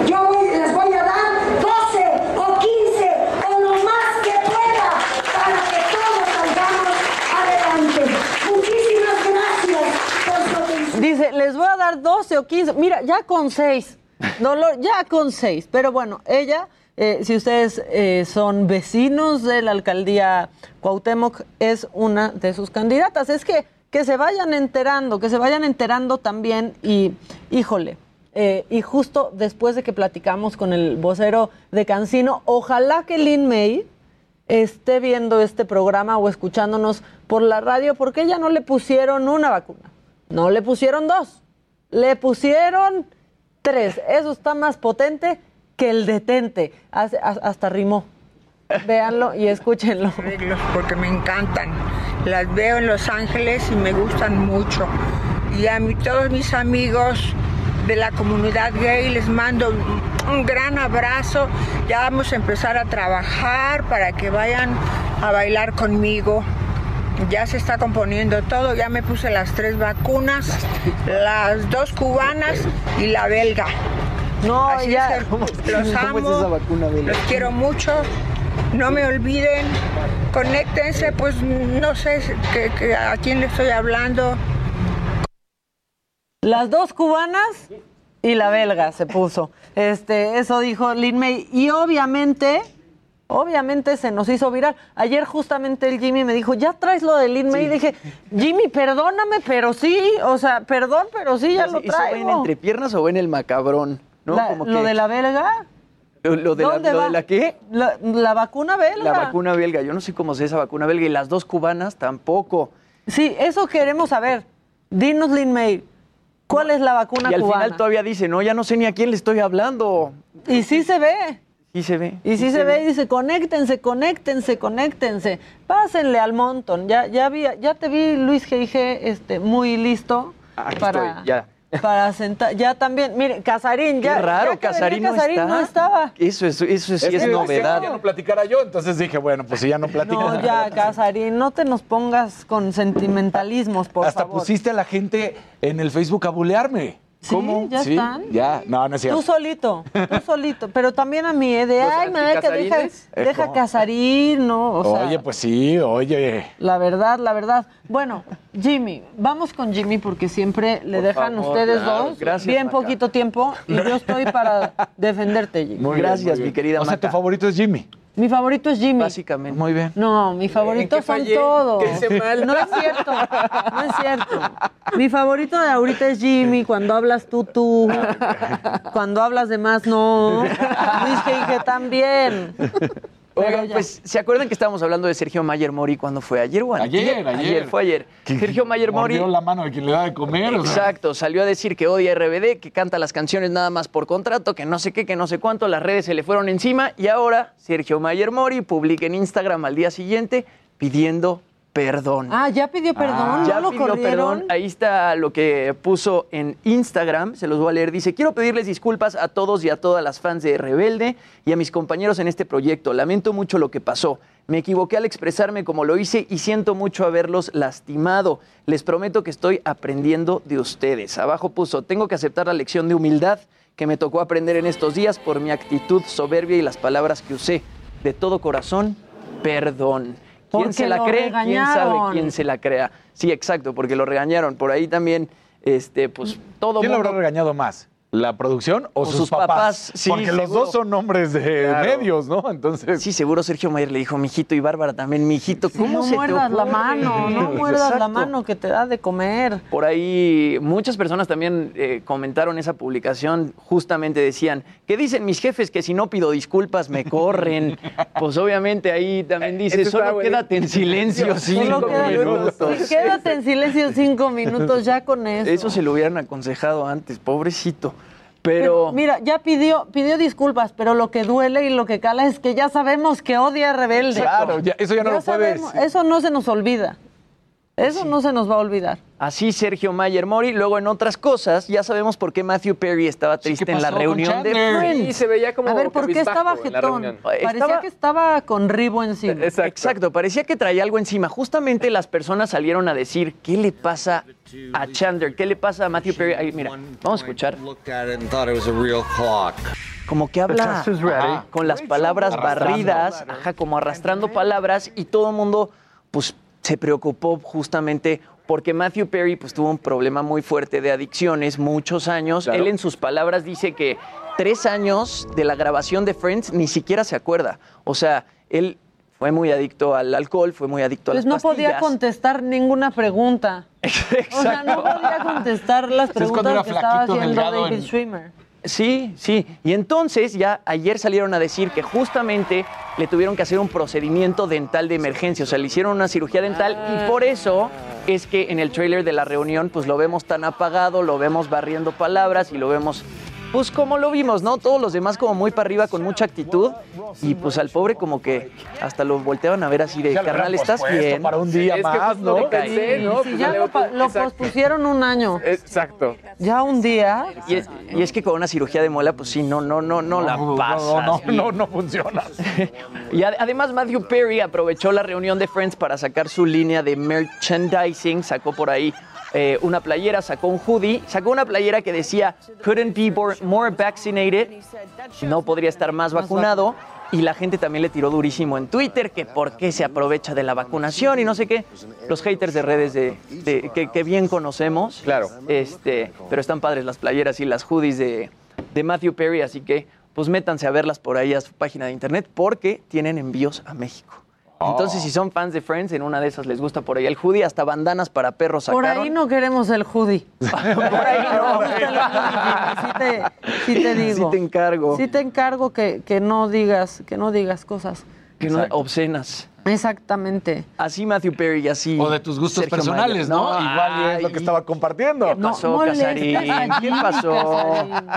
yo voy- les voy a dar 12 o 15 o lo más que pueda para que todos salgamos adelante. Muchísimas gracias por su atención. Dice, les voy a dar 12 o 15. Mira, ya con 6. Dolor, ya con 6. Pero bueno, ella, eh, si ustedes eh, son vecinos de la alcaldía Cuauhtémoc, es una de sus candidatas. Es que, que se vayan enterando, que se vayan enterando también. Y, híjole, eh, y justo después de que platicamos con el vocero de Cancino, ojalá que Lin May esté viendo este programa o escuchándonos por la radio, porque ella no le pusieron una vacuna, no le pusieron dos, le pusieron tres. Eso está más potente que el detente. Hasta rimó. Véanlo y escúchenlo. <laughs> porque me encantan. Las veo en Los Ángeles y me gustan mucho. Y a mí, todos mis amigos de la comunidad gay les mando un gran abrazo. Ya vamos a empezar a trabajar para que vayan a bailar conmigo. Ya se está componiendo todo, ya me puse las tres vacunas, las dos cubanas y la belga. No, Así ya. es, ¿Cómo- los amo, es esa vacuna belga? los quiero mucho. No me olviden, conéctense, pues no sé que- que- a quién le estoy hablando. Las dos cubanas y la belga se puso. Este, eso dijo Lin May. Y obviamente, obviamente se nos hizo viral. Ayer justamente el Jimmy me dijo, ya traes lo de Lin May. Y dije, Jimmy, perdóname, pero sí. O sea, perdón, pero sí, ya lo ¿Eso va en traigo. entrepiernas o va en el macabrón? ¿no? La- Como ¿Lo que- de la belga? ¿Lo, lo de la, ¿Dónde lo va? de la qué? La, la vacuna belga. La vacuna belga. Yo no sé cómo es esa vacuna belga. Y las dos cubanas tampoco. Sí, eso queremos saber. Dinos, Lin May, ¿cuál es la vacuna y al cubana? final todavía dice, no, ya no sé ni a quién le estoy hablando. Y sí se ve. Sí se ve. Y sí se ve y dice, conéctense, conéctense, conéctense. Pásenle al montón. Ya, ya vi, ya te vi, Luis G.I.G., este, muy listo Aquí para, estoy, ya. <laughs> para sentar. Ya también, mire, Casarín, ya. Qué raro, ya que Casarín, venía no, Casarín está. no estaba. Eso es, eso sí es, que novedad. Ya no platicara yo, entonces dije, bueno, pues si ya no platica. No, ya, <laughs> Casarín, no te nos pongas con sentimentalismos, por Hasta favor. pusiste a la gente en el Facebook a bulearme. Sí, ¿Cómo? ya están. Ya, no, no es cierto. Tú solito, tú solito, pero también a mí, ¿eh? de, ¿Los ay, madre, que deja, deja. Casarín, ¿no? O sea, oye, pues sí, oye. La verdad, la verdad. Bueno, Jimmy, vamos con Jimmy porque siempre le Por dejan favor, ustedes claro. dos Gracias, bien Maca. poquito tiempo y yo estoy para <laughs> defenderte, Jimmy. Muy bien, Gracias, muy bien. mi querida O sea, Maca. tu favorito es Jimmy. Mi favorito es Jimmy. Básicamente. Muy bien. No, mi favorito ¿En qué son fallé? todos. ¿Qué hice mal? No es cierto, no es cierto. <laughs> Mi favorito de ahorita es Jimmy, cuando hablas tú, tú. Cuando hablas de más, no. Luis G.I.G. también. Oigan, pues, ¿se acuerdan que estábamos hablando de Sergio Mayer Mori cuando fue? ¿Ayer o? Ayer, ayer. Ayer, fue ayer. Sergio Mayer Mori... La mano de quien le da de comer. o sea. Exacto, salió a decir que odia RBD, que canta las canciones nada más por contrato, que no sé qué, que no sé cuánto, las redes se le fueron encima y ahora Sergio Mayer Mori publica en Instagram al día siguiente pidiendo perdón. Ah, ya pidió perdón, ya ya lo pidió corrieron. perdón. Ahí está lo que puso en Instagram, se los voy a leer. Dice, quiero pedirles disculpas a todos y a todas las fans de Rebelde y a mis compañeros en este proyecto. Lamento mucho lo que pasó. Me equivoqué al expresarme como lo hice y siento mucho haberlos lastimado. Les prometo que estoy aprendiendo de ustedes. Abajo puso, tengo que aceptar la lección de humildad que me tocó aprender en estos días por mi actitud soberbia y las palabras que usé. De todo corazón, perdón. ¿Quién Porque se la cree? ¿Quién sabe quién se la crea? Sí, exacto, porque lo regañaron. Por ahí también, este, pues todo ¿Quién lo habrá regañado más? ¿La producción o, O sus, sus papás? papás, sí, Porque los dos son hombres de Claro. medios, ¿no? Entonces. Sí, seguro Sergio Mayer le dijo, mijito, y Bárbara también, mijito, ¿cómo no se te muerdas la ocurre?" mano, no <laughs> muerdas la mano que te da de comer. Por ahí muchas personas también eh, comentaron esa publicación, justamente decían, ¿qué dicen mis jefes que si no pido disculpas me corren? <laughs> pues obviamente ahí también dice, Eso está solo quédate en silencio <laughs> cinco minutos. sí, quédate en silencio cinco minutos ya con eso. Eso se lo hubieran aconsejado antes, pobrecito. Pero, mira, ya pidió, pidió disculpas, pero lo que duele y lo que cala es que ya sabemos que odia a Rebelde. Claro, ya- eso ya no lo puedes- Eso no se nos olvida. Eso no se nos va a olvidar. así Sergio Mayer Mori, luego en otras cosas, ya sabemos por qué Matthew Perry estaba triste en la reunión de? Friends. Sí, se veía como A ver, ¿por qué estaba jetón? Parecía Estaba- que estaba con ribo encima. Exacto. parecía que traía algo encima. Justamente las personas salieron a decir, ¿qué le pasa a Chandler? ¿Qué le pasa a Matthew Perry? Ahí, mira, vamos a escuchar. Como que habla ajá, con las palabras Arrastrando. barridas, ajá, como arrastrando palabras y todo el mundo pues se preocupó justamente porque Matthew Perry pues tuvo un problema muy fuerte de adicciones, muchos años. Claro. Él en sus palabras dice que tres años de la grabación de Friends ni siquiera se acuerda. O sea, él fue muy adicto al alcohol, fue muy adicto a Pues las no podía contestar ninguna pregunta. <laughs> O sea, no podía contestar las Es cuando preguntas era que estaba haciendo delgado David en- Schwimmer. Sí, sí. Y entonces ya ayer salieron a decir que justamente le tuvieron que hacer un procedimiento dental de emergencia. O sea, le hicieron una cirugía dental y por eso es que en el tráiler de la reunión pues lo vemos tan apagado, lo vemos barriendo palabras y lo vemos pues como lo vimos, ¿no? Todos los demás como muy para arriba con mucha actitud y pues al pobre como que hasta lo volteaban a ver así de carnal, ¿estás bien? para un día Es que más, justo lo ¿no? pensé, ¿no? Sí, Pues ya lo, pospusieron un año. Exacto. Ya un día. Y es, y es que con una cirugía de muela, pues sí, no, no, no, no, la pasas. no, bien. no, no funciona. <laughs> Y ad- además Matthew Perry aprovechó la reunión de Friends para sacar su línea de merchandising, sacó por ahí eh, una playera, sacó un hoodie, sacó una playera que decía couldn't be more, vaccinated, no podría estar más vacunado. Y la gente también le tiró durísimo en Twitter que por qué se aprovecha de la vacunación y no sé qué. Los haters de redes de, de- que, que bien conocemos. Claro. Este, pero están padres las playeras y las hoodies de, de Matthew Perry, así que pues métanse a verlas por ahí a su página de internet porque tienen envíos a México. Entonces, si son fans de Friends, en una de esas les gusta por ahí el hoodie, hasta bandanas para perros Por sacaron. ahí no queremos el hoodie. por ahí no. Sí te, sí te digo. Sí te encargo. Sí te encargo que, que no digas, que no digas cosas. Que no, obscenas. Exactamente. Así Matthew Perry y así. O de tus gustos Sergio personales, Mayer. ¿no? Igual es lo que estaba compartiendo. ¿Qué pasó, molestes Casarín? ¿Qué pasó? Casarín.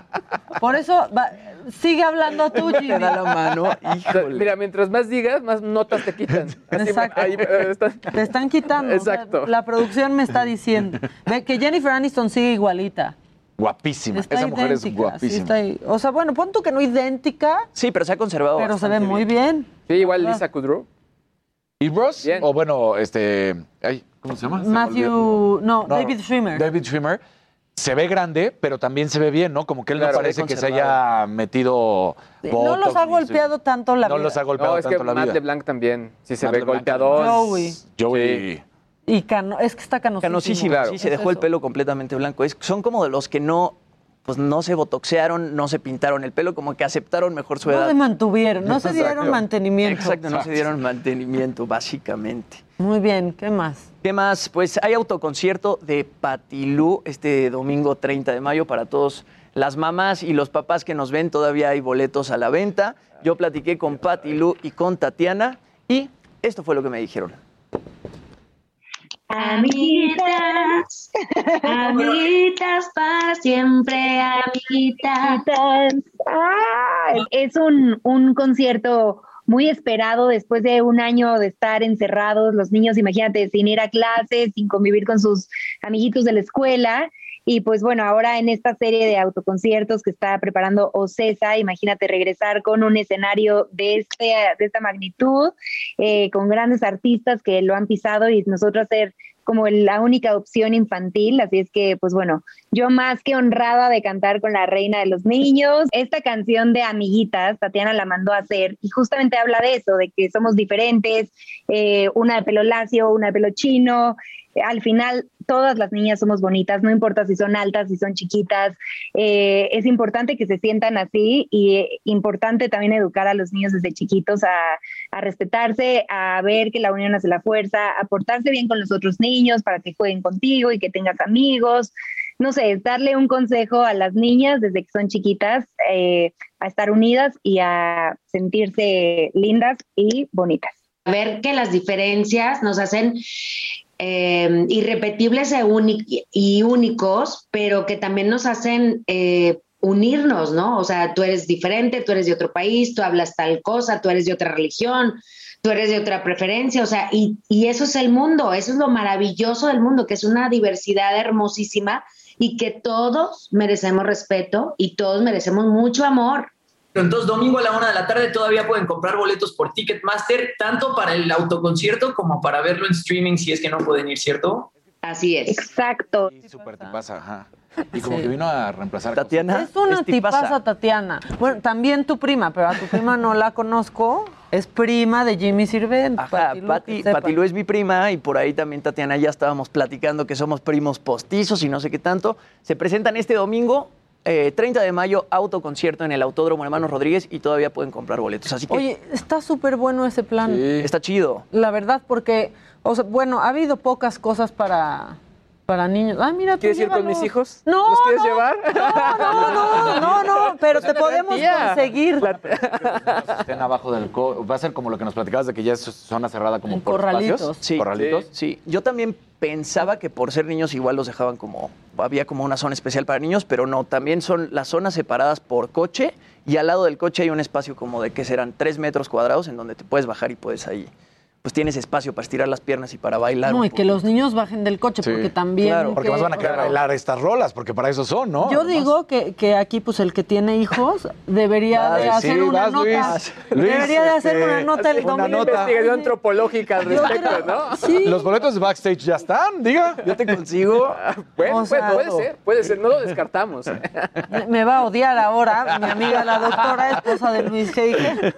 Por eso, va- sigue hablando tú, <laughs> Jimmy. Te da la mano. Híjole. <laughs> Mira, mientras más digas, más notas te quitan. Así, <laughs> Exacto. ahí, eh, Te están quitando. o sea, Exacto. la producción me está diciendo. Ve que Jennifer Aniston sigue igualita. Guapísima. Está Esa mujer es sí guapísima. está o sea, bueno, pon tú que no idéntica, Sí, pero se ha conservado pero se ve muy bien. Sí, igual. Lisa Kudrow. ¿Y Ross? Bien. O bueno, este. ay, ¿Cómo se llama? Se. Matthew, no, No, David Schwimmer. David Schwimmer. Se ve grande, pero también se ve bien, ¿no? Como que él Claro, no parece que se haya metido. no los ha golpeado tanto la No vida. los ha golpeado No, es que tanto la Matt vida. LeBlanc también. Sí, se Matt ve golpeador. Joey. Joey. Y cano, es que está canosísimo. Canosísimo, Claro. sí, se Es dejó el pelo completamente blanco. Es- son como de los que no, pues no se botoxearon, no se pintaron el pelo, como que aceptaron mejor su No edad. se mantuvieron, no se dieron Exacto. mantenimiento. Exacto, no se dieron mantenimiento, básicamente. Muy bien, ¿qué más? ¿Qué más? Pues hay autoconcierto de Patilú este domingo 30 de mayo para todos las mamás y los papás que nos ven. Todavía hay boletos a la venta. Yo platiqué con Patilú y con Tatiana y esto fue lo que me dijeron. Amiguitas, amiguitas para siempre, amiguitas. Es un, un concierto muy esperado después de un año de estar encerrados, los niños, imagínate, sin ir a clases, sin convivir con sus amiguitos de la escuela. Y pues bueno, ahora en esta serie de autoconciertos que está preparando Ocesa, imagínate regresar con un escenario de, este, de esta magnitud, eh, con grandes artistas que lo han pisado y nosotros ser como la única opción infantil, así es que, pues bueno, yo más que honrada de cantar con la reina de los niños. Esta canción de Amiguitas, Tatiana la mandó a hacer y justamente habla de eso, de que somos diferentes, eh, una de pelo lacio, una de pelo chino. Al final, todas las niñas somos bonitas, no importa si son altas, si son chiquitas. Eh, es importante que se sientan así y eh, importante también educar a los niños desde chiquitos a, respetarse, a ver que la unión hace la fuerza, a portarse bien con los otros niños para que jueguen contigo y que tengas amigos no sé, darle un consejo a las niñas desde que son chiquitas eh, a estar unidas y a sentirse lindas y bonitas. Ver que las diferencias nos hacen eh, irrepetibles e y únicos, pero que también nos hacen eh, unirnos, ¿no? O sea, tú eres diferente, tú eres de otro país, tú hablas tal cosa, tú eres de otra religión, tú eres de otra preferencia, o sea, y, y eso es el mundo, eso es lo maravilloso del mundo, que es una diversidad hermosísima y que todos merecemos respeto y todos merecemos mucho amor. Entonces, domingo a la una de la tarde todavía pueden comprar boletos por Ticketmaster, tanto para el autoconcierto como para verlo en streaming si es que no pueden ir, ¿cierto? Así es. Exacto. Súper tipaza, ajá. Y como que vino a reemplazar. Tatiana. Es una es tipaza. tipaza, Tatiana. Bueno, también tu prima, pero a tu prima no la conozco. Es prima de Jimmy Sirvent. Ajá, Pati. Pati Lu es mi prima y por ahí también Tatiana ya estábamos platicando que somos primos postizos y no sé qué tanto. Se presentan este domingo, eh, 30 de mayo, autoconcierto en el Autódromo Hermanos Rodríguez y todavía pueden comprar boletos. Así que Oye, está súper bueno ese plan. está chido. La verdad, porque, o sea, bueno, ha habido pocas cosas para, para niños. Ah, mira, tú ¿Quieres ir con mis hijos? No, ¿Los quieres no, llevar? No, no, no, no, <laughs> pero te podemos tía. conseguir. Estén abajo del co Va a ser como lo que nos platicabas de que ya es zona cerrada como por corralitos. espacios. Sí, Corralitos. Sí, yo también pensaba que por ser niños igual los dejaban como, había como una zona especial para niños, pero no, también son las zonas separadas por coche y al lado del coche hay un espacio como de que serán tres metros cuadrados en donde te puedes bajar y puedes ahí, pues tienes espacio para estirar las piernas y para bailar. No, y que los niños bajen del coche, Sí. porque también. Claro, porque que- más van a querer bailar estas rolas, porque para eso son, ¿no? Yo digo que, que aquí, pues el que tiene hijos debería de hacer sí, una vas, nota. Luis. Luis, debería de hacer este, una nota el una domingo. nota. Investigación antropológica al respecto, creo- ¿no? Sí. Los boletos de backstage ya están, diga. Yo te consigo. <laughs> Bueno, O sea, puede, puede ser, puede ser, no lo descartamos. Me- Me va a odiar ahora mi amiga la doctora, esposa de Luis Heige.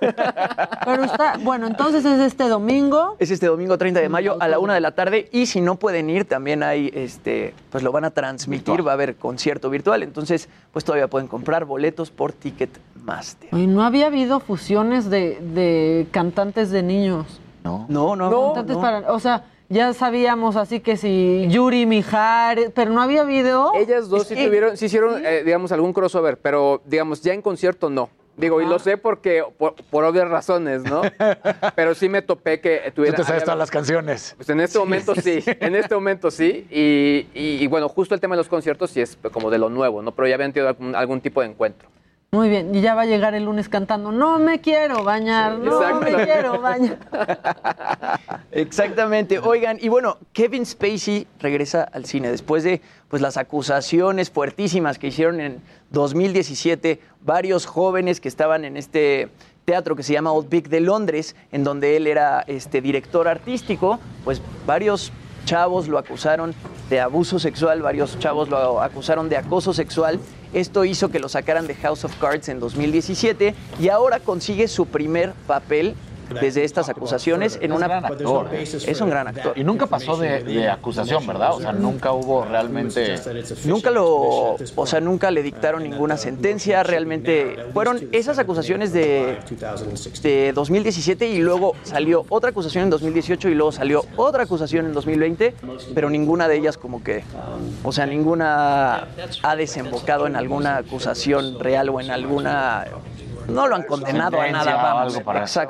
Pero está, bueno, entonces es este domingo. Es este domingo 30 de mayo a la una de la tarde y si no pueden ir también hay, este, pues lo van a transmitir, va a haber concierto virtual, entonces pues todavía pueden comprar boletos por Ticketmaster. Oye, no había habido fusiones de, de cantantes de niños. No. No, no, Cantantes no. para- o sea, ya sabíamos así que si Yuri Mijares, pero no había video. Ellas dos sí tuvieron, sí hicieron, eh, digamos, algún crossover, pero, digamos, ya en concierto no. Digo, y lo sé porque, por, por obvias razones, ¿no? <laughs> Pero sí me topé que Tú tuviera... te sabes todas las canciones. Pues en este momento sí, <laughs> en este momento sí. Y, y- y bueno, justo el tema de los conciertos sí es como de lo nuevo, ¿no? Pero ya habían tenido algún, algún tipo de encuentro. Muy bien, y ya va a llegar el lunes cantando, no me quiero bañar, no me quiero bañar. <laughs> Exactamente. Oigan, y bueno, Kevin Spacey regresa al cine después de pues las acusaciones fuertísimas que hicieron en 2017 varios jóvenes que estaban en este teatro que se llama Old Vic de Londres, en donde él era este director artístico, pues varios chavos lo acusaron de abuso sexual, varios chavos lo acusaron de acoso sexual. Esto hizo que lo sacaran de House of Cards en 2017 y ahora consigue su primer papel desde estas acusaciones en una... actor. Es un gran actor. Y nunca pasó de, de acusación, ¿verdad? O sea, nunca hubo realmente. Nunca lo, o sea, nunca le dictaron ninguna sentencia, realmente fueron esas acusaciones de, de 2017 y luego salió otra acusación en 2018 y luego salió otra acusación en 2020, pero ninguna de ellas como que, o sea, ninguna ha desembocado en alguna acusación real o en alguna, no lo han condenado a nada, vamos, algo para eso.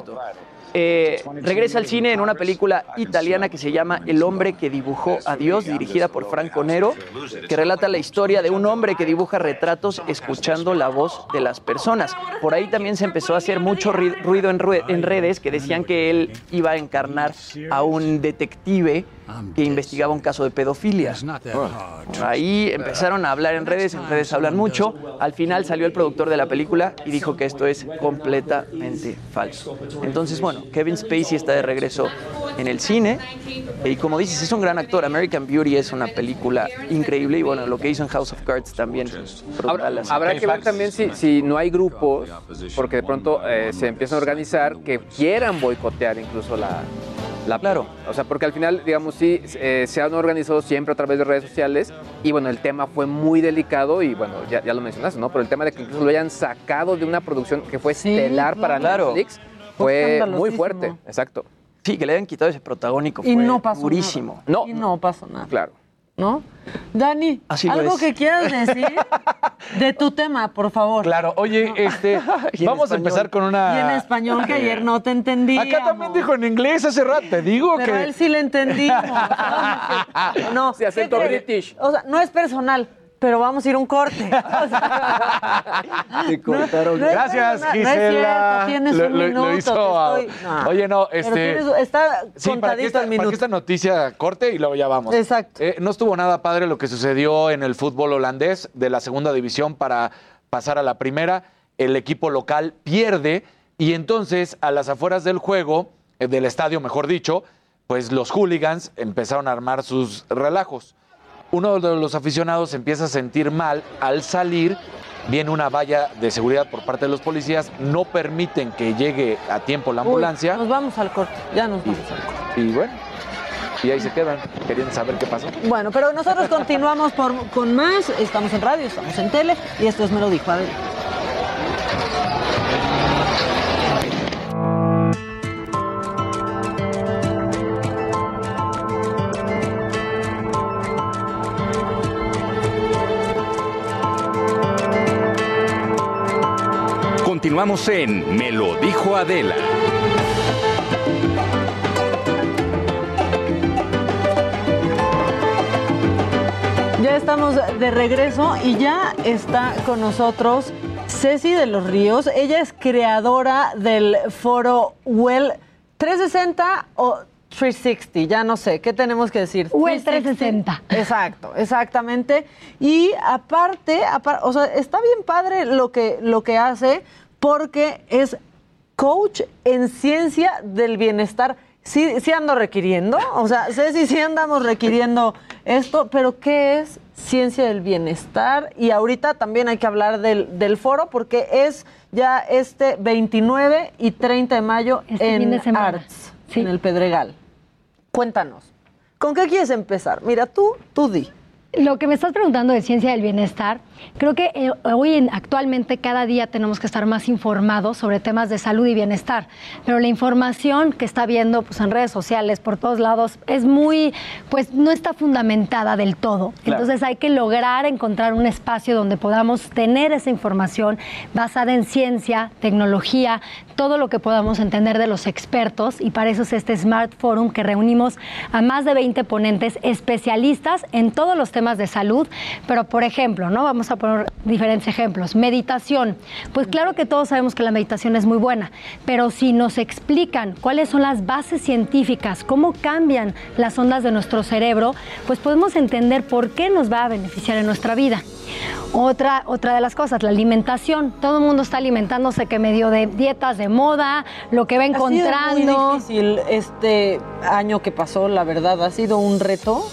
Eh, regresa al cine en una película italiana que se llama El hombre que dibujó a Dios, dirigida por Franco Nero, que relata la historia de un hombre que dibuja retratos escuchando la voz de las personas. Por ahí también se empezó a hacer mucho ruido en redes que decían que él iba a encarnar a un detective que investigaba un caso de pedofilia. Ahí empezaron a hablar en redes, en redes hablan mucho. Al final salió el productor de la película y dijo que esto es completamente falso. Entonces, bueno, Kevin Spacey está de regreso en el cine y como dices, es un gran actor. American Beauty es una película increíble y bueno, lo que hizo en House of Cards también. Habrá que- que ver también si, si no hay grupos, porque de pronto eh, se empiezan a organizar que quieran boicotear incluso la... la Claro. O sea, porque al final, digamos, sí, eh, se han organizado siempre a través de redes sociales y bueno, el tema fue muy delicado y bueno, ya, ya lo mencionaste, ¿no? Pero el tema de que incluso lo hayan sacado de una producción que fue estelar para claro. Netflix Fue muy fuerte, exacto. Sí, que le hayan quitado ese protagónico. Y fue no pasó durísimo. nada. Y no pasó nada. Claro. ¿No? Dani, Así algo es. que quieras decir <laughs> de tu tema, por favor. Claro, oye, este, <laughs> vamos a empezar con una... Y en español, que ayer no te entendí. Acá también dijo en inglés hace rato, te digo Pero a que... él sí le entendimos. <laughs> no, Sí, acento british. O sea, no es personal, pero vamos a ir a un corte. <laughs> <laughs> Te cortaron. no Gracias, es Gisela. tienes Lo- un lo- lo minuto, hizo estoy- no. Oye, no, este... tienes- está Sí, para que, contadito esta, el para minuto. que esta noticia corte y luego ya vamos. Exacto. Eh, no estuvo nada padre lo que sucedió en el fútbol holandés de la segunda división para pasar a la primera. El equipo local pierde y entonces a las afueras del juego, eh, del estadio mejor dicho, pues los hooligans empezaron a armar sus relajos. Uno de los aficionados se empieza a sentir mal al salir. Viene una valla de seguridad por parte de los policías, no permiten que llegue a tiempo la Uy, ambulancia. nos vamos al corte, ya nos vamos al corte. Y bueno, y ahí se quedan, queriendo saber qué pasó. Bueno, pero nosotros continuamos por- con más. Estamos en radio, estamos en tele y esto es Me lo dijo Adela. Continuamos en Me lo dijo Adela. Ya estamos de regreso y ya está con nosotros Ceci de los Ríos. Ella es creadora del foro Well 360 o 360, ya no sé, ¿qué tenemos que decir? Well 360. Exacto, exactamente. Y aparte, apar- o sea, está bien padre lo que, lo que hace porque es coach en ciencia del bienestar. Sí, sí ando requiriendo, o sea, Ceci, sí andamos requiriendo esto, pero ¿qué es ciencia del bienestar? Y ahorita también hay que hablar del, del foro porque es ya este 29 y 30 de mayo Este en de. Arts, en el Pedregal. Cuéntanos, ¿con qué quieres empezar? Mira, tú, tú di. Lo que me estás preguntando de ciencia del bienestar, creo que eh, hoy en- actualmente cada día tenemos que estar más informados sobre temas de salud y bienestar, pero la información que está viendo pues, en redes sociales por todos lados es muy, pues no está fundamentada del todo. Claro. Entonces hay que lograr encontrar un espacio donde podamos tener esa información basada en ciencia, tecnología, todo lo que podamos entender de los expertos y para eso es este Smart Forum que reunimos a más de 20 ponentes especialistas en todos los temas de salud, pero por ejemplo, ¿no? Vamos a poner diferentes ejemplos. Meditación. Pues claro que todos sabemos que la meditación es muy buena, pero si nos explican cuáles son las bases científicas, cómo cambian las ondas de nuestro cerebro, pues podemos entender por qué nos va a beneficiar en nuestra vida. Otra, otra de las cosas, la alimentación. Todo el mundo está alimentándose que medio de dietas de moda, lo que va Ha sido encontrando. muy difícil este año que pasó, la verdad. Ha sido un reto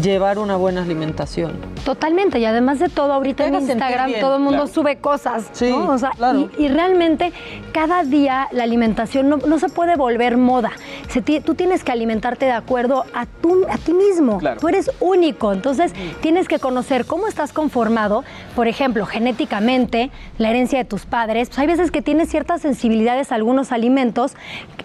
llevar una buena alimentación. Totalmente, y además de todo, ahorita en Instagram todo el mundo Claro. sube cosas, Sí, ¿no? O sea, claro. y, y realmente cada día la alimentación no, no se puede volver moda. Se tú tienes que alimentarte de acuerdo a, tú, a ti mismo. Claro. Tú eres único, entonces tienes que conocer cómo estás conformado, por ejemplo, genéticamente, la herencia de tus padres. Pues hay veces que tienes ciertas sensibilidades a algunos alimentos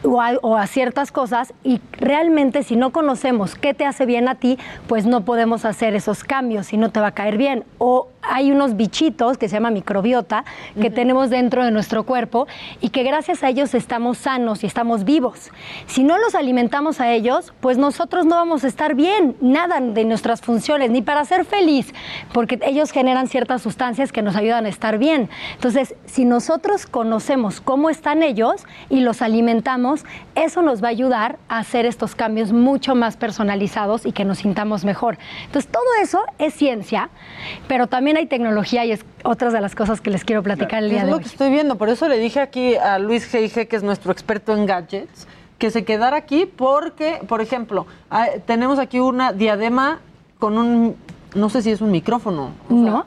o a, o a ciertas cosas y realmente si no conocemos qué te hace bien a ti, pues no podemos hacer esos cambios y no te va a caer bien. O hay unos bichitos que se llama microbiota que tenemos dentro de nuestro cuerpo y que gracias a ellos estamos sanos y estamos vivos. Si no los alimentamos a ellos, pues nosotros no vamos a estar bien, nada de nuestras funciones, ni para ser feliz, porque ellos generan ciertas sustancias que nos ayudan a estar bien. Entonces, si nosotros conocemos cómo están ellos y los alimentamos, eso nos va a ayudar a hacer estos cambios mucho más personalizados y que nos sintamos mejor. Entonces, todo eso es ciencia, pero también hay tecnología y es otras de las cosas que les quiero platicar el día es de lo hoy. que estoy viendo, por eso le dije aquí a Luis G.I.G., que es nuestro experto en gadgets, que se quedara aquí porque, por ejemplo, ah, tenemos aquí una diadema con un, no sé si es un micrófono. No.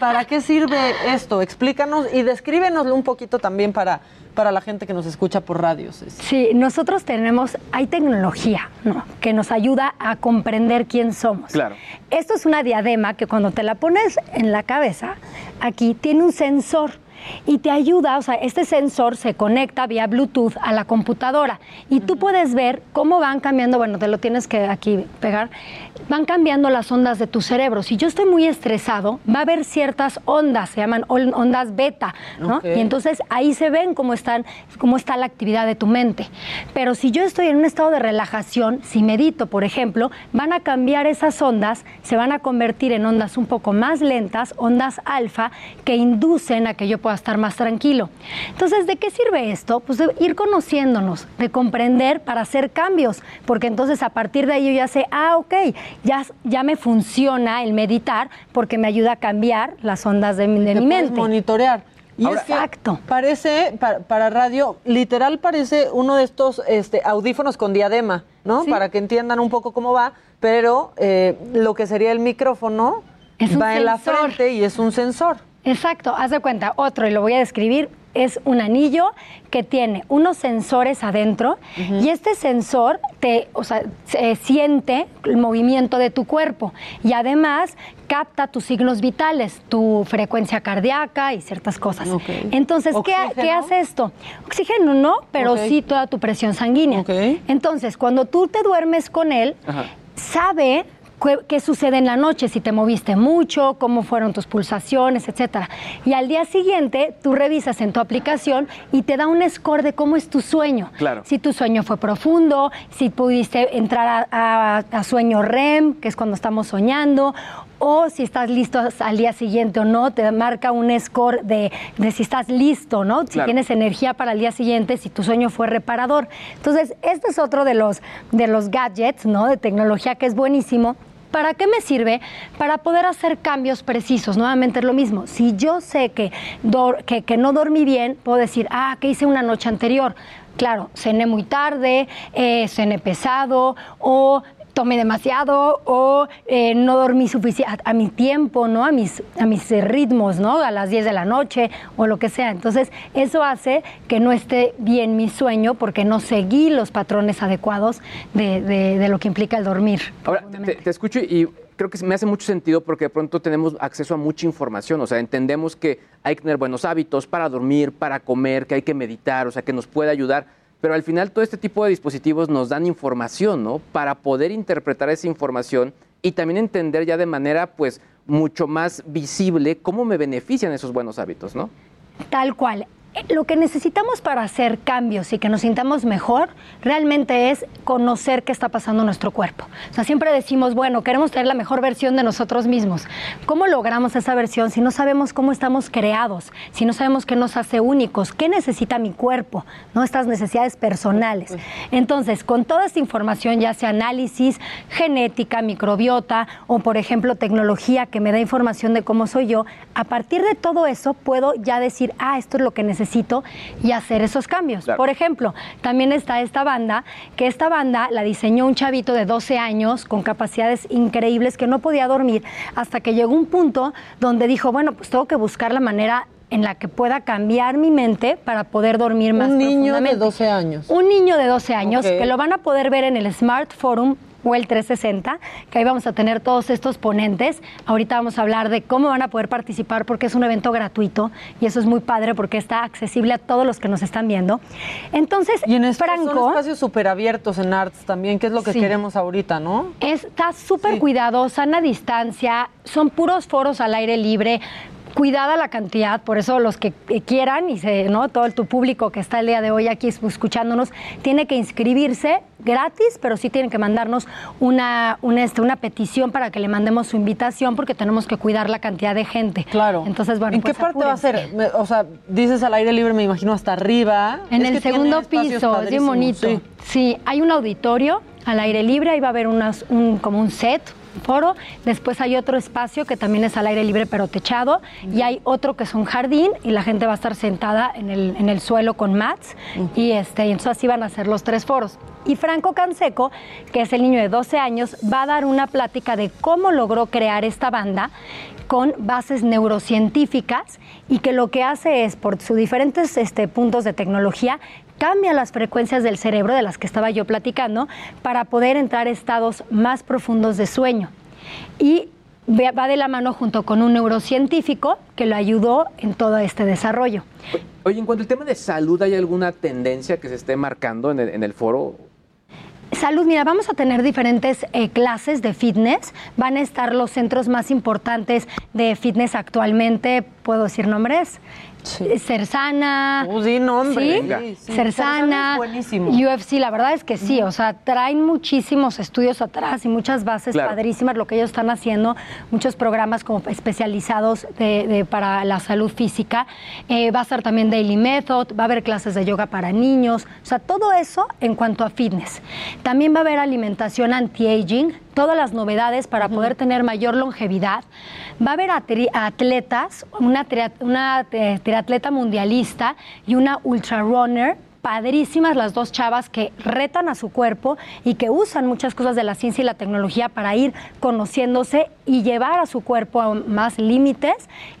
¿Para qué sirve esto? Explícanos y descríbenoslo un poquito también para, para la gente que nos escucha por radios. Sí, nosotros tenemos, hay tecnología ¿no? que nos ayuda a comprender quién somos. Claro. Esto es una diadema que cuando te la pones en la cabeza, aquí tiene un sensor y te ayuda, o sea, este sensor se conecta vía Bluetooth a la computadora y tú puedes ver cómo van cambiando, bueno, te lo tienes que aquí pegar, van cambiando las ondas de tu cerebro. Si yo estoy muy estresado, va a haber ciertas ondas, se llaman on- ondas beta, ¿no? Y entonces ahí se ven cómo están, cómo está la actividad de tu mente. Pero si yo estoy en un estado de relajación, si medito, por ejemplo, van a cambiar esas ondas, se van a convertir en ondas un poco más lentas, ondas alfa, que inducen a que yo pueda estar más tranquilo. Entonces, ¿de qué sirve esto? Pues de ir conociéndonos, de comprender para hacer cambios, porque entonces a partir de ahí yo ya sé, ah, ok, ya, ya me funciona el meditar porque me ayuda a cambiar las ondas de mi, de mente. monitorear. Y es que Exacto. Parece, para, para radio, literal parece uno de estos este, audífonos con diadema, ¿no? Sí. Para que entiendan un poco cómo va, pero eh, lo que sería el micrófono Es va en la frente y es un sensor. Exacto, haz de cuenta, otro, y lo voy a describir, es un anillo que tiene unos sensores adentro y este sensor te, o sea, se- siente el movimiento de tu cuerpo y además capta tus signos vitales, tu frecuencia cardíaca y ciertas cosas. Entonces, ¿qué, ¿qué hace esto? Oxígeno no, pero sí toda tu presión sanguínea. Entonces, cuando tú te duermes con él, sabe qué, qué sucede en la noche, si te moviste mucho, cómo fueron tus pulsaciones, etcétera. Y al día siguiente tú revisas en tu aplicación y te da un score de cómo es tu sueño. Claro. Si tu sueño fue profundo, si pudiste entrar a, a- a sueño REM, que es cuando estamos soñando, o si estás listo al día siguiente o no, te marca un score de, de si estás listo, ¿no? Si Claro. tienes energía para el día siguiente, si tu sueño fue reparador. Entonces, este es otro de los, de los gadgets, ¿no? De tecnología que es buenísimo. ¿Para qué me sirve? Para poder hacer cambios precisos. Nuevamente es lo mismo. Si yo sé que, que, que no dormí bien, puedo decir, ah, ¿qué hice una noche anterior? Claro, cené muy tarde, eh, cené pesado o tomé demasiado o eh, no dormí suficiente a, a mi tiempo, ¿no? A mis, a mis eh, ritmos, ¿no? A las 10 de la noche o lo que sea. Entonces, eso hace que no esté bien mi sueño porque no seguí los patrones adecuados de, de- de lo que implica el dormir. Ahora, te, te escucho y creo que me hace mucho sentido porque de pronto tenemos acceso a mucha información, o sea, entendemos que hay que tener buenos hábitos para dormir, para comer, que hay que meditar, o sea, que nos puede ayudar. Pero al final todo este tipo de dispositivos nos dan información, ¿no? Para poder interpretar esa información y también entender ya de manera, pues, mucho más visible cómo me benefician esos buenos hábitos, ¿no? Tal cual. Lo que necesitamos para hacer cambios y que nos sintamos mejor realmente es conocer qué está pasando en nuestro cuerpo. O sea, siempre decimos, bueno, queremos tener la mejor versión de nosotros mismos. ¿Cómo logramos esa versión si no sabemos cómo estamos creados? Si no sabemos qué nos hace únicos? ¿Qué necesita mi cuerpo? ¿No? Estas necesidades personales. Entonces, con toda esta información, ya sea análisis, genética, microbiota o, por ejemplo, tecnología que me da información de cómo soy yo, a partir de todo eso puedo ya decir, ah, esto es lo que necesito y hacer esos cambios. Claro. Por ejemplo, también está esta banda, que esta banda la diseñó un chavito de 12 años con capacidades increíbles que no podía dormir hasta que llegó un punto donde dijo, bueno, pues tengo que buscar la manera en la que pueda cambiar mi mente para poder dormir más Un niño de profundamente. 12 años. Un niño de 12 años que lo van a poder ver en el Smart Forum o el 360, que ahí vamos a tener todos estos ponentes. Ahorita vamos a hablar de cómo van a poder participar porque es un evento gratuito y eso es muy padre porque está accesible a todos los que nos están viendo. Entonces, Y en estos Franco... son espacios súper abiertos en Arts también, que es lo que Sí. queremos ahorita, ¿no? Está súper cuidado, sana distancia, son puros foros al aire libre. Cuidada la cantidad, por eso los que eh, quieran y se, ¿no? todo el- tu público que está el día de hoy aquí es- escuchándonos tiene que inscribirse gratis, pero sí tienen que mandarnos una, una, este, una petición para que le mandemos su invitación porque tenemos que cuidar la cantidad de gente. Claro. Entonces, bueno, ¿En qué pues parte va a ser? Me- o sea, dices al aire libre, me imagino hasta arriba. En Es el segundo piso, es bien bonito. sí. Sí. hay un auditorio al aire libre, ahí va a haber unas, un, como un set, foro. Después hay otro espacio que también es al aire libre pero techado. Y hay otro que es un jardín y la gente va a estar sentada en el, en el suelo con mats. Y este, y entonces así van a ser los tres foros. Y Franco Canseco, que es el niño de 12 años, va a dar una plática de cómo logró crear esta banda con bases neurocientíficas y que lo que hace es, por sus diferentes este, puntos de tecnología, cambia las frecuencias del cerebro de las que estaba yo platicando para poder entrar a estados más profundos de sueño. Y va de la mano junto con un neurocientífico que lo ayudó en todo este desarrollo. Oye, en cuanto al tema de salud, ¿hay alguna tendencia que se esté marcando en el, en el foro? Salud, mira, vamos a tener diferentes eh, clases de fitness. Van a estar los centros más importantes de fitness actualmente. ¿Puedo decir nombres? Cersana. Uh, di nombre. ¿Sí? Venga. Sí, sí. Cersana. UFC, la verdad es que sí. O sea, traen muchísimos estudios atrás y muchas bases Claro. padrísimas lo que ellos están haciendo. Muchos programas como especializados de- de- para la salud física. Eh, va a estar también Daily Method. Va a haber clases de yoga para niños. O sea, todo eso en cuanto a fitness. También va a haber alimentación anti-aging, todas las novedades para poder tener mayor longevidad. Va a haber atri- atletas, una, una eh, triatleta mundialista y una ultra runner. Padrísimas las dos chavas que retan a su cuerpo y que usan muchas cosas de la ciencia y la tecnología para ir conociéndose y llevar a su cuerpo a más límites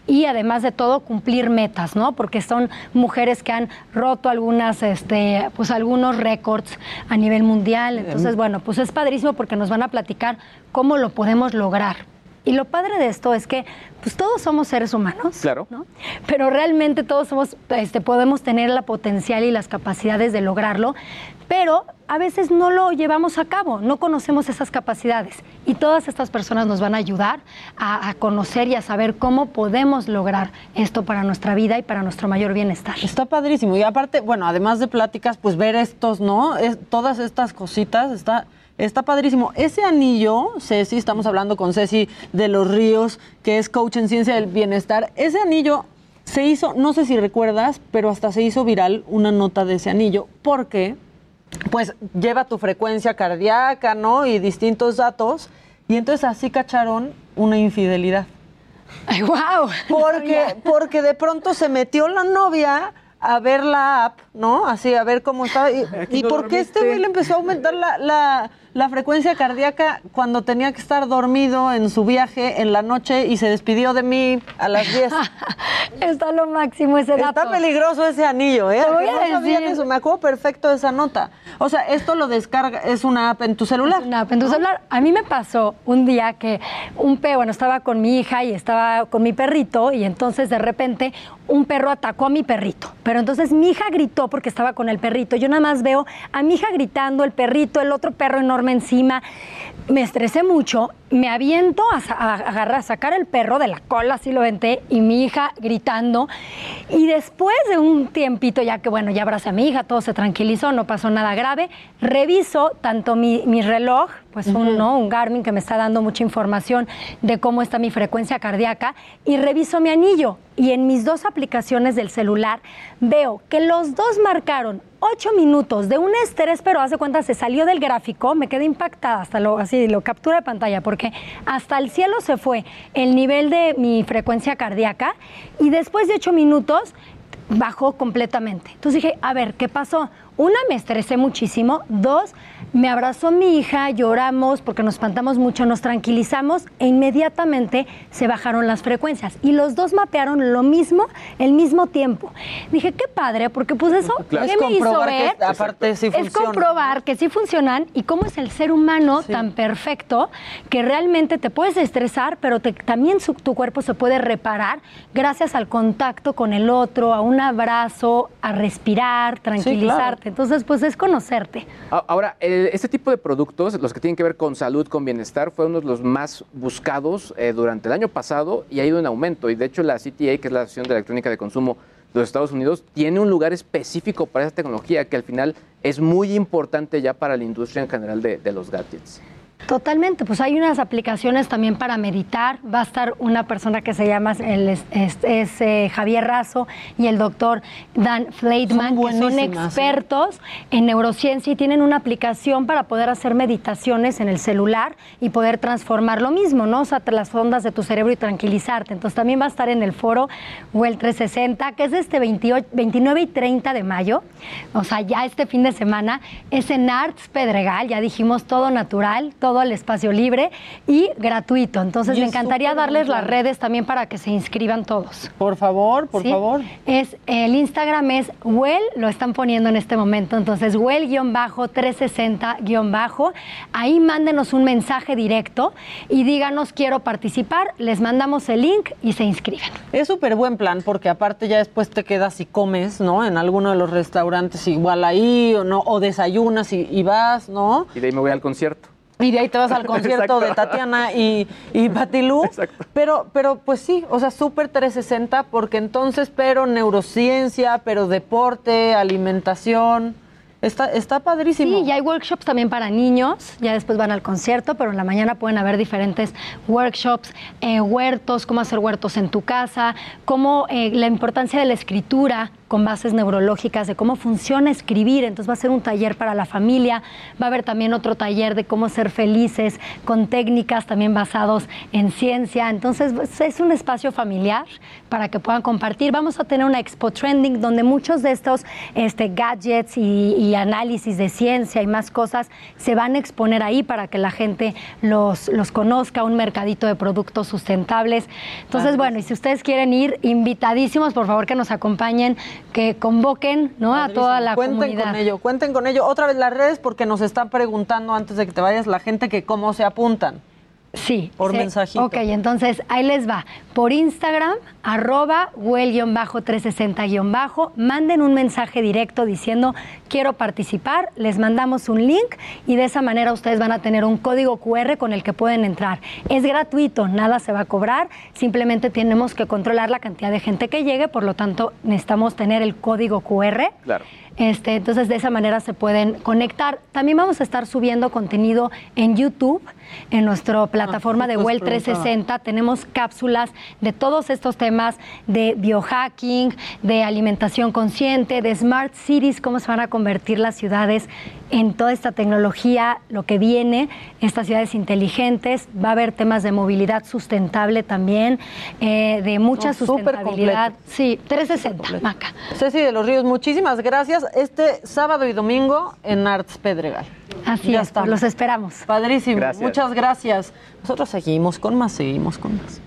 y además de todo cumplir metas, ¿no? Porque son mujeres que han roto algunas, este, pues algunos récords a nivel mundial. Entonces, bueno, pues es padrísimo porque nos van a platicar cómo lo podemos lograr. Y lo padre de esto es que pues todos somos seres humanos, Claro. ¿no? pero realmente todos somos, este, podemos tener la potencial y las capacidades de lograrlo, pero a veces no lo llevamos a cabo, no conocemos esas capacidades. Y todas estas personas nos van a ayudar a, a conocer y a saber cómo podemos lograr esto para nuestra vida y para nuestro mayor bienestar. Está padrísimo. Y aparte, bueno, además de pláticas, pues ver estos, ¿no? Es- todas estas cositas, está, está padrísimo. Ese anillo, Ceci, estamos hablando con Ceci de los Ríos, que es coach en ciencia del bienestar. Ese anillo se hizo, no sé si recuerdas, pero hasta se hizo viral una nota de ese anillo, porque pues lleva tu frecuencia cardíaca, ¿no? Y distintos datos. Y entonces así cacharon una infidelidad. ¡Ay, wow! Porque, porque de pronto se metió la novia a ver la app, ¿no? Así, a ver cómo estaba. ¿Y, y no por qué este güey le empezó a aumentar la, la- la frecuencia cardíaca cuando tenía que estar dormido en su viaje en la noche y se despidió de mí a las 10? <laughs> Está lo máximo ese dato. Está peligroso ese anillo, ¿eh? Te voy a no decir. eso, me acuerdo perfecto de esa nota. O sea, esto lo descarga, es una app en tu celular. Es una app en tu celular. A mí me pasó un día que un perro, bueno, estaba con mi hija y estaba con mi perrito y entonces de repente un perro atacó a mi perrito. Pero entonces mi hija gritó porque estaba con el perrito. Yo nada más veo a mi hija gritando, el perrito, el otro perro enorme encima. Me estresé mucho, me aviento a, agarrar, a sacar el perro de la cola, así lo venté, y mi hija gritando. Y después de un tiempito, ya que bueno, ya abracé a mi hija, todo se tranquilizó, no pasó nada grave, reviso tanto mi, mi reloj, pues un, ¿no? un Garmin que me está dando mucha información de cómo está mi frecuencia cardíaca, y reviso mi anillo. Y en mis dos aplicaciones del celular veo que los dos marcaron ocho minutos de un estrés, pero hace cuenta se salió del gráfico, me quedé impactada, hasta lo así lo captura de pantalla, porque hasta el cielo se fue el nivel de mi frecuencia cardíaca y después de ocho minutos bajó completamente. Entonces dije, a ver, ¿qué pasó? una, me estresé muchísimo. Dos, me abrazó mi hija, lloramos porque nos espantamos mucho, nos tranquilizamos e inmediatamente se bajaron las frecuencias. Y los dos mapearon lo mismo, el mismo tiempo. Dije, qué padre, porque pues eso, Claro. ¿qué Es me hizo comprobar que ver? aparte sí es comprobar que sí funcionan y cómo es el ser humano tan perfecto que realmente te puedes estresar, pero te- también su- tu cuerpo se puede reparar gracias al contacto con el otro, a un abrazo, a respirar, tranquilizarte. Entonces, pues es conocerte. Ahora, el- este tipo de productos, los que tienen que ver con salud, con bienestar, fue uno de los más buscados eh, durante el año pasado y ha ido en aumento. Y de hecho la CTA, que es la Asociación de Electrónica de Consumo de los Estados Unidos, tiene un lugar específico para esa tecnología que al final es muy importante ya para la industria en general de los gadgets. Totalmente, pues hay unas aplicaciones también para meditar. Va a estar una persona que se llama el, es, es- es, eh, Javier Razo y el doctor Dan Fleitman, que son ¿eh? expertos en neurociencia y tienen una aplicación para poder hacer meditaciones en el celular y poder transformar lo mismo, ¿no? O sea, las ondas de tu cerebro y tranquilizarte. Entonces también va a estar en el foro Well 360, que es este 28, 29 y 30 de mayo, o sea, ya este fin de semana, es en Arts Pedregal, ya dijimos todo natural, todo al espacio libre y gratuito. Entonces Y me encantaría darles las redes también para que se inscriban todos. Por favor, por ¿Sí? favor. Es, el Instagram es Well, lo están poniendo en este momento, entonces Well-360- ahí mándenos un mensaje directo y díganos quiero participar, les mandamos el link y se inscriben. Es súper buen plan porque aparte ya después te quedas y comes, ¿no? En alguno de los restaurantes igual ahí o no o desayunas y, y vas, ¿no? Y de ahí me voy al concierto. Y de ahí te vas al <laughs> concierto Exacto. de Tatiana y, y Patilú. Pero, pero pues sí, o sea, súper 360 porque entonces, pero neurociencia, pero deporte, alimentación. Está, está padrísimo. Sí, y hay workshops también para niños, ya después van al concierto, pero en la mañana pueden haber diferentes workshops, eh, huertos, cómo hacer huertos en tu casa, cómo eh, la importancia de la escritura con bases neurológicas, de cómo funciona escribir. Entonces va a ser un taller para la familia, va a haber también otro taller de cómo ser felices, con técnicas también basados en ciencia. Entonces pues, es un espacio familiar para que puedan compartir. Vamos a tener una expo trending donde muchos de estos este, gadgets y, y análisis de ciencia y más cosas se van a exponer ahí para que la gente los, los conozca, un mercadito de productos sustentables. Entonces, bueno, y si ustedes quieren ir, invitadísimos, por favor que nos acompañen, que convoquen ¿no? a toda la cuenten comunidad. con ello, cuenten con ello. Otra vez las redes porque nos están preguntando antes de que te vayas la gente que cómo se apuntan. Sí. Por sí. mensajito. Ok, entonces ahí les va. Por Instagram, arroba well-360- manden un mensaje directo diciendo quiero participar, les mandamos un link y de esa manera ustedes van a tener un código QR con el que pueden entrar. Es gratuito, nada se va a cobrar, simplemente tenemos que controlar la cantidad de gente que llegue, por lo tanto necesitamos tener el código QR. Claro. Este, entonces de esa manera se pueden conectar. También vamos a estar subiendo contenido en YouTube, en nuestra plataforma de justo Well les preguntaba. 360. Tenemos cápsulas de todos estos temas de biohacking, de alimentación consciente, de smart cities, cómo se van a convertir las ciudades en toda esta tecnología, lo que viene, estas ciudades inteligentes. Va a haber temas de movilidad sustentable también, eh, de mucha súper sustentabilidad. Sí, 360, Maca. Ceci de los Ríos, muchísimas gracias. Este sábado y domingo en Arts Pedregal. Así es, pues, los esperamos. Padrísimo. Gracias. Muchas gracias. Nosotros seguimos con más, seguimos con más.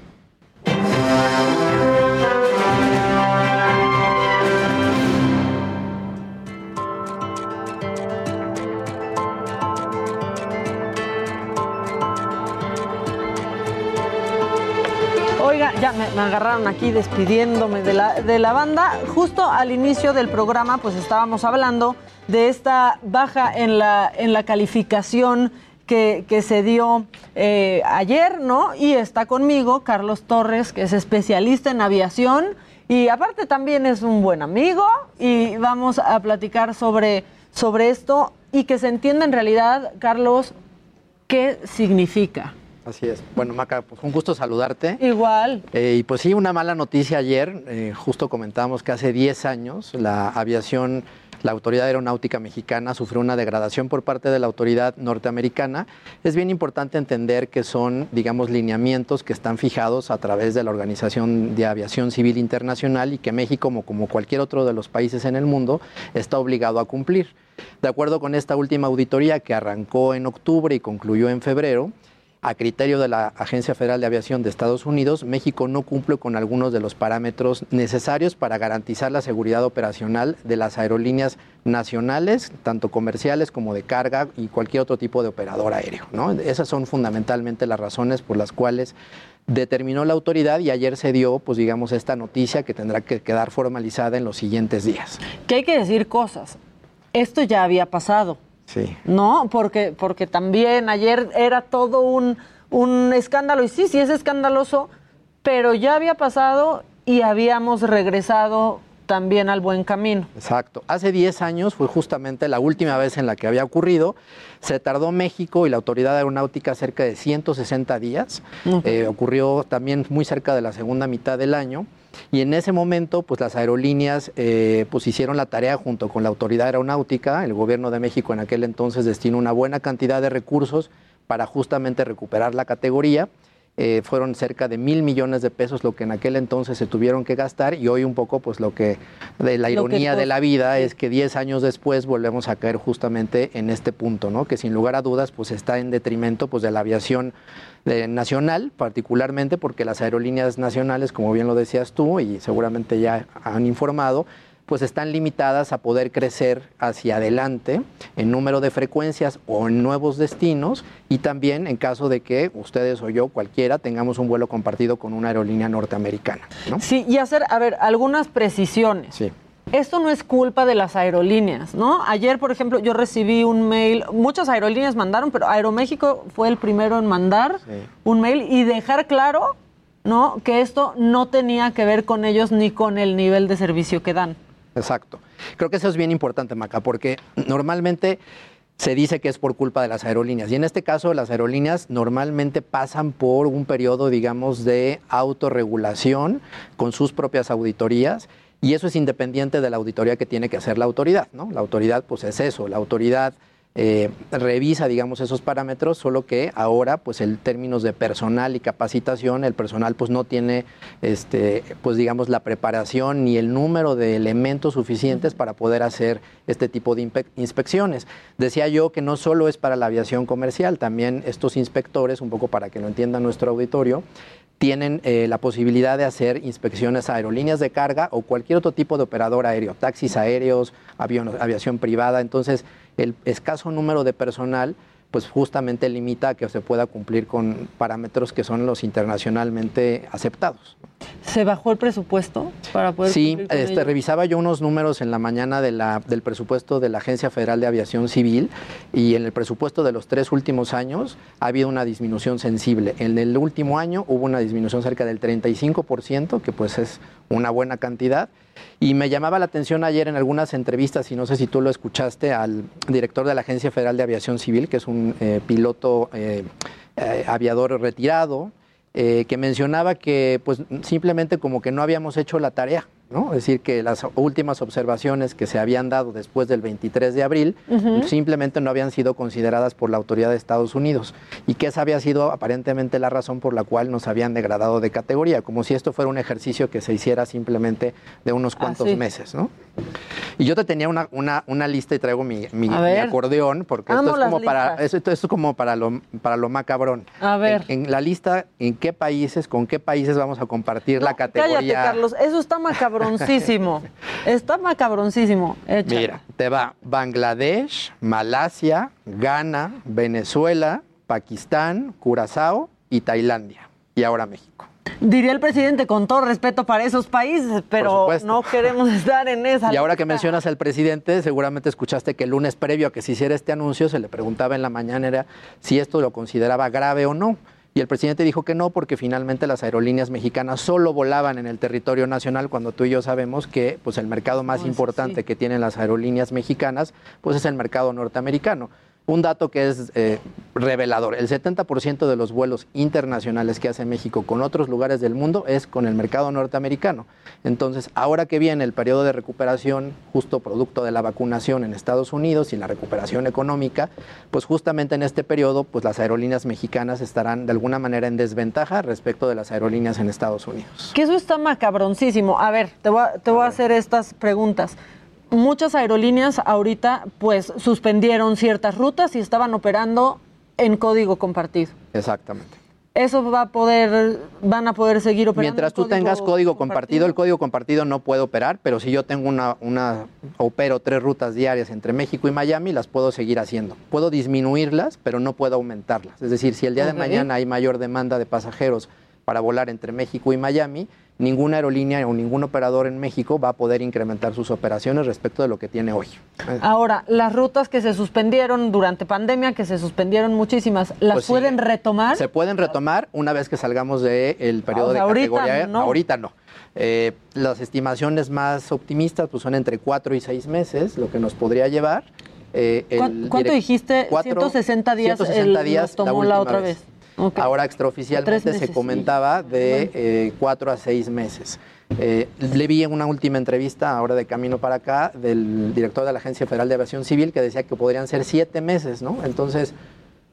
Me agarraron aquí despidiéndome de la, de la banda. Justo al inicio del programa, pues estábamos hablando de esta baja en la, en la calificación que, que se dio eh, ayer, ¿no? Y está conmigo Carlos Torres, que es especialista en aviación y aparte también es un buen amigo y vamos a platicar sobre, sobre esto y que se entienda en realidad, Carlos, qué significa. Así es. Bueno, Maca, pues un gusto saludarte. Igual. Eh, y pues sí, una mala noticia ayer. eh, justo comentamos que hace 10 años la aviación la Autoridad Aeronáutica Mexicana sufrió una degradación por parte de la autoridad norteamericana. Es bien importante entender que son, digamos, lineamientos que están fijados a través de la Organización de Aviación Civil Internacional y que México, como, como cualquier otro de los países en el mundo, está obligado a cumplir. De acuerdo con esta última auditoría que arrancó en octubre y concluyó en febrero, a criterio de la Agencia Federal de Aviación de Estados Unidos, México no cumple con algunos de los parámetros necesarios para garantizar la seguridad operacional de las aerolíneas nacionales, tanto comerciales como de carga y cualquier otro tipo de operador aéreo. ¿no? Esas son fundamentalmente las razones por las cuales determinó la autoridad y ayer se dio, pues digamos, esta noticia que tendrá que quedar formalizada en los siguientes días. Que hay que decir cosas. Esto ya había pasado. Sí. No, porque, porque también ayer era todo un, un escándalo, y sí, sí es escandaloso, pero ya había pasado y habíamos regresado también al buen camino. Exacto. Hace 10 años fue justamente la última vez en la que había ocurrido. Se tardó México y la Autoridad Aeronáutica cerca de 160 días. Eh, ocurrió también muy cerca de la segunda mitad del año. Y en ese momento, pues las aerolíneas eh, pues hicieron la tarea junto con la Autoridad Aeronáutica. El gobierno de México en aquel entonces destinó una buena cantidad de recursos para justamente recuperar la categoría. Eh, fueron cerca de mil millones de pesos lo que en aquel entonces se tuvieron que gastar y hoy un poco pues lo que de la ironía de la vida es que 10 años después volvemos a caer justamente en este punto, ¿no? Que sin lugar a dudas pues está en detrimento pues de la aviación eh, nacional, particularmente porque las aerolíneas nacionales, como bien lo decías tú y seguramente ya han informado, pues están limitadas a poder crecer hacia adelante en número de frecuencias o en nuevos destinos y también en caso de que ustedes o yo, cualquiera, tengamos un vuelo compartido con una aerolínea norteamericana. ¿no? Sí, y hacer, a ver, algunas precisiones. Sí. Esto no es culpa de las aerolíneas, ¿no? Ayer, por ejemplo, yo recibí un mail, muchas aerolíneas mandaron, pero Aeroméxico fue el primero en mandar un mail y dejar claro, ¿no? Que esto no tenía que ver con ellos ni con el nivel de servicio que dan. Exacto. Creo que eso es bien importante, Maca, porque normalmente se dice que es por culpa de las aerolíneas. Y en este caso, las aerolíneas normalmente pasan por un periodo, digamos, de autorregulación con sus propias auditorías. Y eso es independiente de la auditoría que tiene que hacer la autoridad, ¿no? La autoridad, pues es eso, la autoridad eh, revisa, digamos, esos parámetros, solo que ahora, pues en términos de personal y capacitación, el personal pues no tiene, este, pues digamos, la preparación ni el número de elementos suficientes para poder hacer este tipo de inspecciones. Decía yo que no solo es para la aviación comercial, también estos inspectores, un poco para que lo entienda nuestro auditorio, tienen eh, la posibilidad de hacer inspecciones a aerolíneas de carga o cualquier otro tipo de operador aéreo, taxis aéreos, avión- aviación privada. Entonces, el escaso número de personal, pues justamente limita a que se pueda cumplir con parámetros que son los internacionalmente aceptados. ¿Se bajó el presupuesto para poder Sí, con este, ello? revisaba yo unos números en la mañana de la- del presupuesto de la Agencia Federal de Aviación Civil y en el presupuesto de los tres últimos años ha habido una disminución sensible. En el último año hubo una disminución cerca del 35%, que pues es una buena cantidad. Y me llamaba la atención ayer en algunas entrevistas, y no sé si tú lo escuchaste, al director de la Agencia Federal de Aviación Civil, que es un eh, piloto eh, eh, aviador retirado, que mencionaba que pues simplemente como que no habíamos hecho la tarea, ¿no? Es decir, que las últimas observaciones que se habían dado después del 23 de abril simplemente no habían sido consideradas por la autoridad de Estados Unidos y que esa había sido aparentemente la razón por la cual nos habían degradado de categoría, como si esto fuera un ejercicio que se hiciera simplemente de unos cuantos sí. meses, ¿no? Y yo te tenía una, una, una lista y traigo mi, mi- acordeón, porque Amo esto es, como para, esto, esto es como para lo, para lo macabrón. A ver. En, en la lista, ¿en qué países, con qué países vamos a compartir la categoría? Cállate, Carlos. Eso está macabroncísimo. está macabroncísimo. Mira, te va Bangladesh, Malasia, Ghana, Venezuela, Pakistán, Curazao y Tailandia. Y ahora México. Diría el presidente, con todo respeto para esos países, pero no queremos <laughs> estar en esa. Y ahora que mencionas al presidente, seguramente escuchaste que el lunes previo a que se hiciera este anuncio se le preguntaba en la mañana si esto lo consideraba grave o no. Y el presidente dijo que no, porque finalmente las aerolíneas mexicanas solo volaban en el territorio nacional, cuando tú y yo sabemos que pues, el mercado más Pues, importante que tienen las aerolíneas mexicanas pues, es el mercado norteamericano. Un dato que es eh, revelador, el 70% de los vuelos internacionales que hace México con otros lugares del mundo es con el mercado norteamericano. Entonces, ahora que viene el periodo de recuperación, justo producto de la vacunación en Estados Unidos y la recuperación económica, pues justamente en este periodo, pues las aerolíneas mexicanas estarán de alguna manera en desventaja respecto de las aerolíneas en Estados Unidos. Que eso está macabroncísimo. A ver, te voy a, te voy a hacer estas preguntas. Muchas aerolíneas ahorita pues suspendieron ciertas rutas y estaban operando en código compartido. Exactamente. Eso va a poder, van a poder seguir operando. Mientras tú tengas código compartido, el código compartido no puede operar, pero si yo tengo una, una, opero tres rutas diarias entre México y Miami, las puedo seguir haciendo. Puedo disminuirlas, pero no puedo aumentarlas. Es decir, si el día de mañana hay mayor demanda de pasajeros para volar entre México y Miami, ninguna aerolínea o ningún operador en México va a poder incrementar sus operaciones respecto de lo que tiene hoy. Ahora, las rutas que se suspendieron durante pandemia, que se suspendieron muchísimas, ¿las Pues sí. pueden retomar? Se pueden retomar una vez que salgamos del periodo O sea, de ahorita categoría. no. Ahorita no. Eh, las estimaciones más optimistas pues, son entre 4 y 6 meses, lo que nos podría llevar. eh, el ¿Cuán- ¿Cuánto dijiste? cuatro- 160 días, 160 el- días nos tomó la, otra vez. Ahora extraoficialmente meses, se comentaba de eh, cuatro a seis meses. Eh, le vi en una última entrevista, ahora de camino para acá, del director de la Agencia Federal de Aviación Civil que decía que podrían ser siete meses, ¿no? Entonces,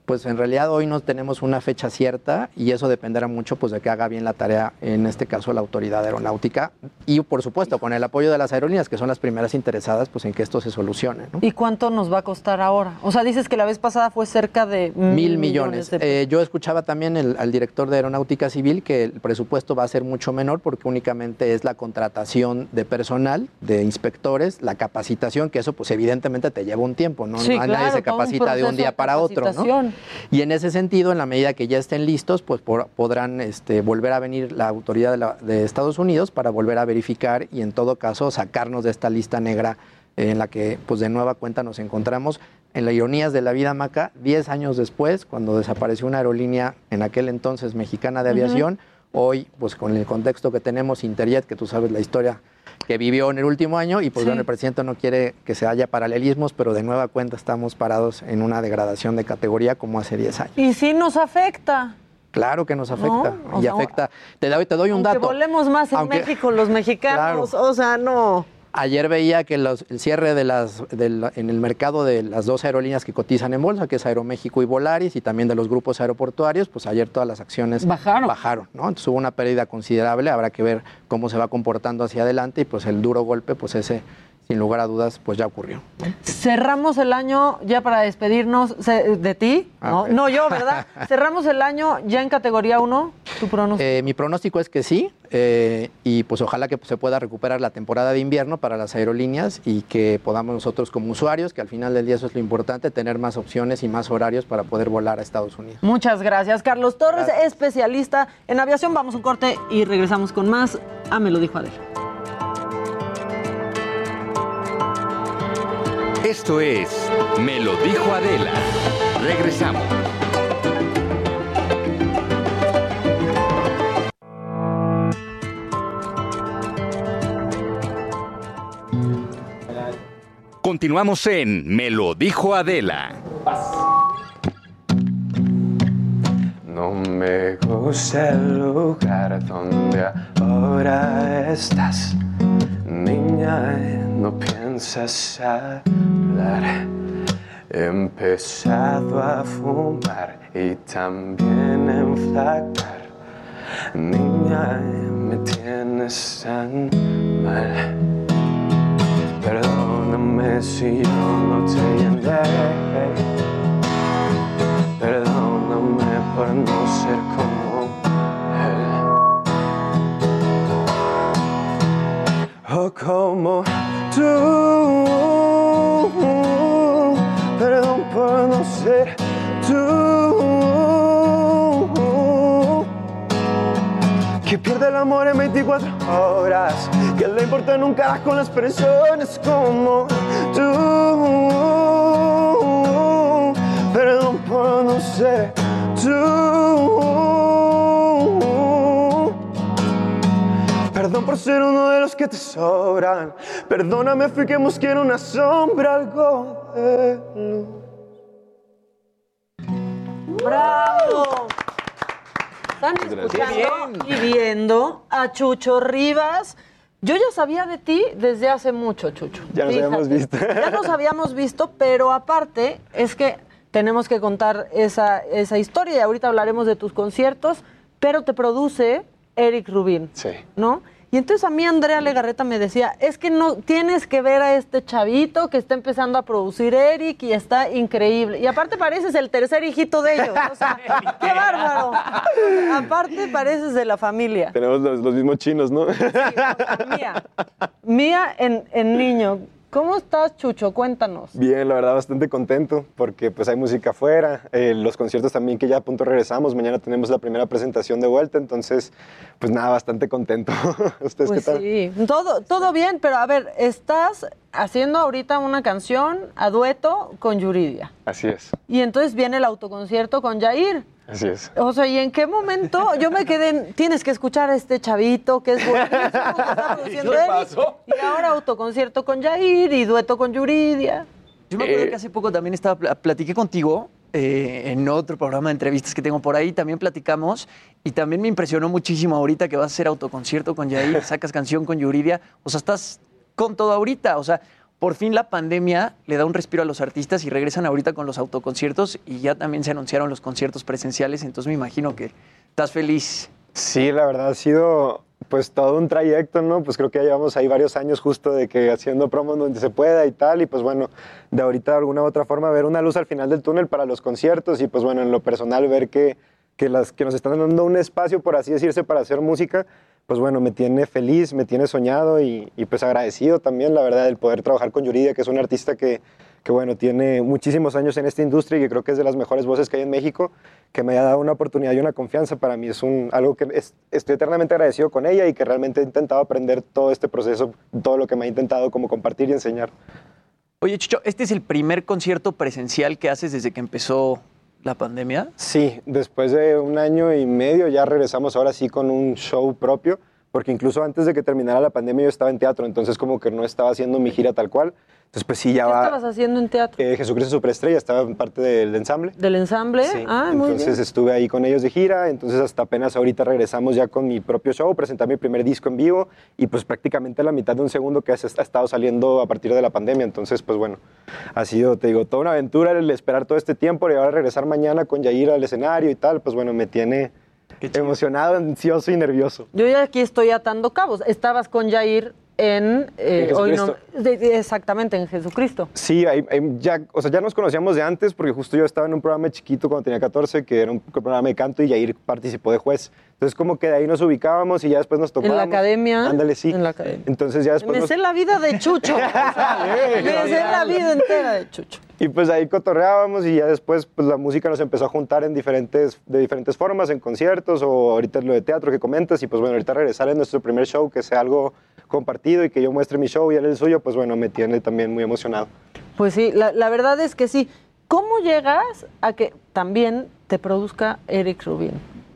pues en realidad hoy no tenemos una fecha cierta y eso dependerá mucho pues de que haga bien la tarea, en este caso la autoridad aeronáutica y por supuesto con el apoyo de las aerolíneas que son las primeras interesadas pues en que esto se solucione. ¿no? ¿Y cuánto nos va a costar ahora? O sea, dices que la vez pasada fue cerca de Mil millones. de Eh, yo escuchaba también el- al director de Aeronáutica Civil que el presupuesto va a ser mucho menor porque únicamente es la contratación de personal, de inspectores, la capacitación, que eso pues evidentemente te lleva un tiempo, ¿no? Sí, No- nadie claro, se capacita de un día para otro, ¿no? Y en ese sentido, en la medida que ya estén listos, pues por- podrán este, volver a venir la autoridad de, la- de Estados Unidos para volver a verificar y en todo caso sacarnos de esta lista negra en la que pues de nueva cuenta nos encontramos. En las ironías de la vida Maca, 10 años después, cuando desapareció una aerolínea en aquel entonces mexicana de aviación, hoy pues con el contexto que tenemos Interjet, que tú sabes la historia que vivió en el último año y pues Sí. bueno, el presidente no quiere que se haya paralelismos, pero de nueva cuenta estamos parados en una degradación de categoría como hace 10 años. Y sí nos afecta. Claro que nos afecta No, y afecta. Te doy, te doy un Aunque dato. volemos más en Aunque- México los mexicanos. O sea, no. Ayer veía que los- el cierre de las, de la- en el mercado de las dos aerolíneas que cotizan en bolsa, que es Aeroméxico y Volaris, y también de los grupos aeroportuarios, pues ayer todas las acciones bajaron. bajaron ¿no? Entonces hubo una pérdida considerable, habrá que ver cómo se va comportando hacia adelante y pues el duro golpe, pues ese, sin lugar a dudas, pues ya ocurrió. Cerramos el año ya para despedirnos de ti. Ah, No, no yo, ¿verdad? <laughs> Cerramos el año ya en categoría 1. Tu pronóstico. Eh, mi pronóstico es que sí, eh, y pues ojalá que se pueda recuperar la temporada de invierno para las aerolíneas y que podamos nosotros como usuarios, que al final del día eso es lo importante, tener más opciones y más horarios para poder volar a Estados Unidos. Muchas gracias, Carlos Torres, Gracias. especialista en aviación. Vamos a un corte y regresamos con más. Ah, me lo dijo Adel. Esto es Me lo dijo Adela. Regresamos. Continuamos en Me lo dijo Adela. No me gusta el lugar donde ahora estás. Niña, no piensas He empezado a fumar y también a enflacar. Niña, me tienes tan mal. Perdóname si yo no te llené. Perdóname por no ser como él. O como tú. amor en 24 horas. Que le importa un carajo las personas como tú. Perdón por no ser tú. Perdón por ser uno de los que te sobran. Perdóname, fui que busqué una sombra, algo de luz. ¡Bravo! Están escuchando y viendo a Chucho Rivas. Yo ya sabía de ti desde hace mucho, Chucho. Ya nos Fíjate. habíamos visto. <laughs> Ya nos habíamos visto, pero aparte es que tenemos que contar esa, esa historia y ahorita hablaremos de tus conciertos, pero te produce Eric Rubin, Sí. ¿no? Y entonces a mí Andrea Legarreta me decía, es que no tienes que ver a este chavito que está empezando a producir Eric y está increíble. Y aparte pareces el tercer hijito de ellos, o sea, <laughs> qué bárbaro. Aparte pareces de la familia. Tenemos los, los mismos chinos, ¿no? Mía, Mía en, en niño. ¿Cómo estás, Chucho? Cuéntanos. Bien, la verdad bastante contento porque pues hay música afuera, eh, los conciertos también que ya a punto regresamos, mañana tenemos la primera presentación de vuelta, entonces pues nada, bastante contento. <laughs> ¿Ustedes Pues qué tal? sí, todo, todo bien, pero a ver, estás haciendo ahorita una canción a dueto con Yuridia. Así es, Y entonces viene el autoconcierto con Jair. Así es. O sea, ¿y en qué momento? Yo me quedé en, tienes que escuchar a este chavito que es buenísimo, que está <laughs> produciendo ¿Qué Eric. pasó? Y ahora autoconcierto con Jair y dueto con Yuridia. Yo me acuerdo Eh, que hace poco también estaba, pl- platiqué contigo eh, en otro programa de entrevistas que tengo por ahí, también platicamos y también me impresionó muchísimo ahorita que vas a hacer autoconcierto con Yair, <laughs> sacas canción con Yuridia, o sea, estás con todo ahorita, o sea, por fin la pandemia le da un respiro a los artistas y regresan ahorita con los autoconciertos y ya también se anunciaron los conciertos presenciales, entonces me imagino que estás feliz. Sí, la verdad ha sido pues todo un trayecto, ¿no? Pues creo que ya llevamos ahí varios años justo de que haciendo promos donde se pueda y tal, y pues bueno, de ahorita de alguna u otra forma ver una luz al final del túnel para los conciertos y pues bueno, en lo personal ver que, que, las, que nos están dando un espacio, por así decirse, para hacer música, pues bueno, me tiene feliz, me tiene soñado y, pues agradecido también, la verdad, el poder trabajar con Yuridia, que es un artista que, que bueno, tiene muchísimos años en esta industria y que creo que es de las mejores voces que hay en México, que me haya dado una oportunidad y una confianza para mí es un, algo que es- estoy eternamente agradecido con ella y que realmente he intentado aprender todo este proceso, todo lo que me ha intentado como compartir y enseñar. Oye, Chucho, ¿este es el primer concierto presencial que haces desde que empezó la pandemia? Sí, después de un año y medio ya regresamos ahora sí con un show propio, porque incluso antes de que terminara la pandemia yo estaba en teatro, entonces como que no estaba haciendo mi gira tal cual. Entonces pues sí, ya ¿Qué va... estabas haciendo en teatro? Eh, Jesucristo Superestrella, estaba en parte del ensamble. ¿Del ensamble? Sí, ah, muy entonces bien. estuve ahí con ellos de gira, entonces hasta apenas ahorita regresamos ya con mi propio show, presentar mi primer disco en vivo y pues prácticamente la mitad de un segundo que ha estado saliendo a partir de la pandemia, entonces pues bueno, ha sido, te digo, toda una aventura el esperar todo este tiempo y ahora regresar mañana con Yair al escenario y tal, pues bueno, me tiene emocionado, ansioso y nervioso. Yo ya aquí estoy atando cabos. Estabas con Jair en... eh, En hoy no- de- exactamente, en Jesucristo. Sí, ahí- ahí ya, o sea, ya nos conocíamos de antes porque justo yo estaba en un programa chiquito cuando tenía 14 que era un programa de canto y Yair participó de juez. Entonces como que de ahí nos ubicábamos y ya después nos En tocábamos. la academia. Ándale, sí. En la academia. Entonces ya después Me nos- sé la vida de Chucho. <laughs> o sea, me sé la vida entera de Chucho. Y pues ahí cotorreábamos y ya después pues la música nos empezó a juntar en diferentes, de diferentes formas, en conciertos o ahorita lo de teatro que comentas y pues bueno, ahorita regresar en nuestro primer show, que sea algo compartido y que yo muestre mi show y él el suyo, pues bueno, me tiene también muy emocionado. Pues sí, la, la verdad es que sí. ¿Cómo llegas a que también te produzca Eric Rubin?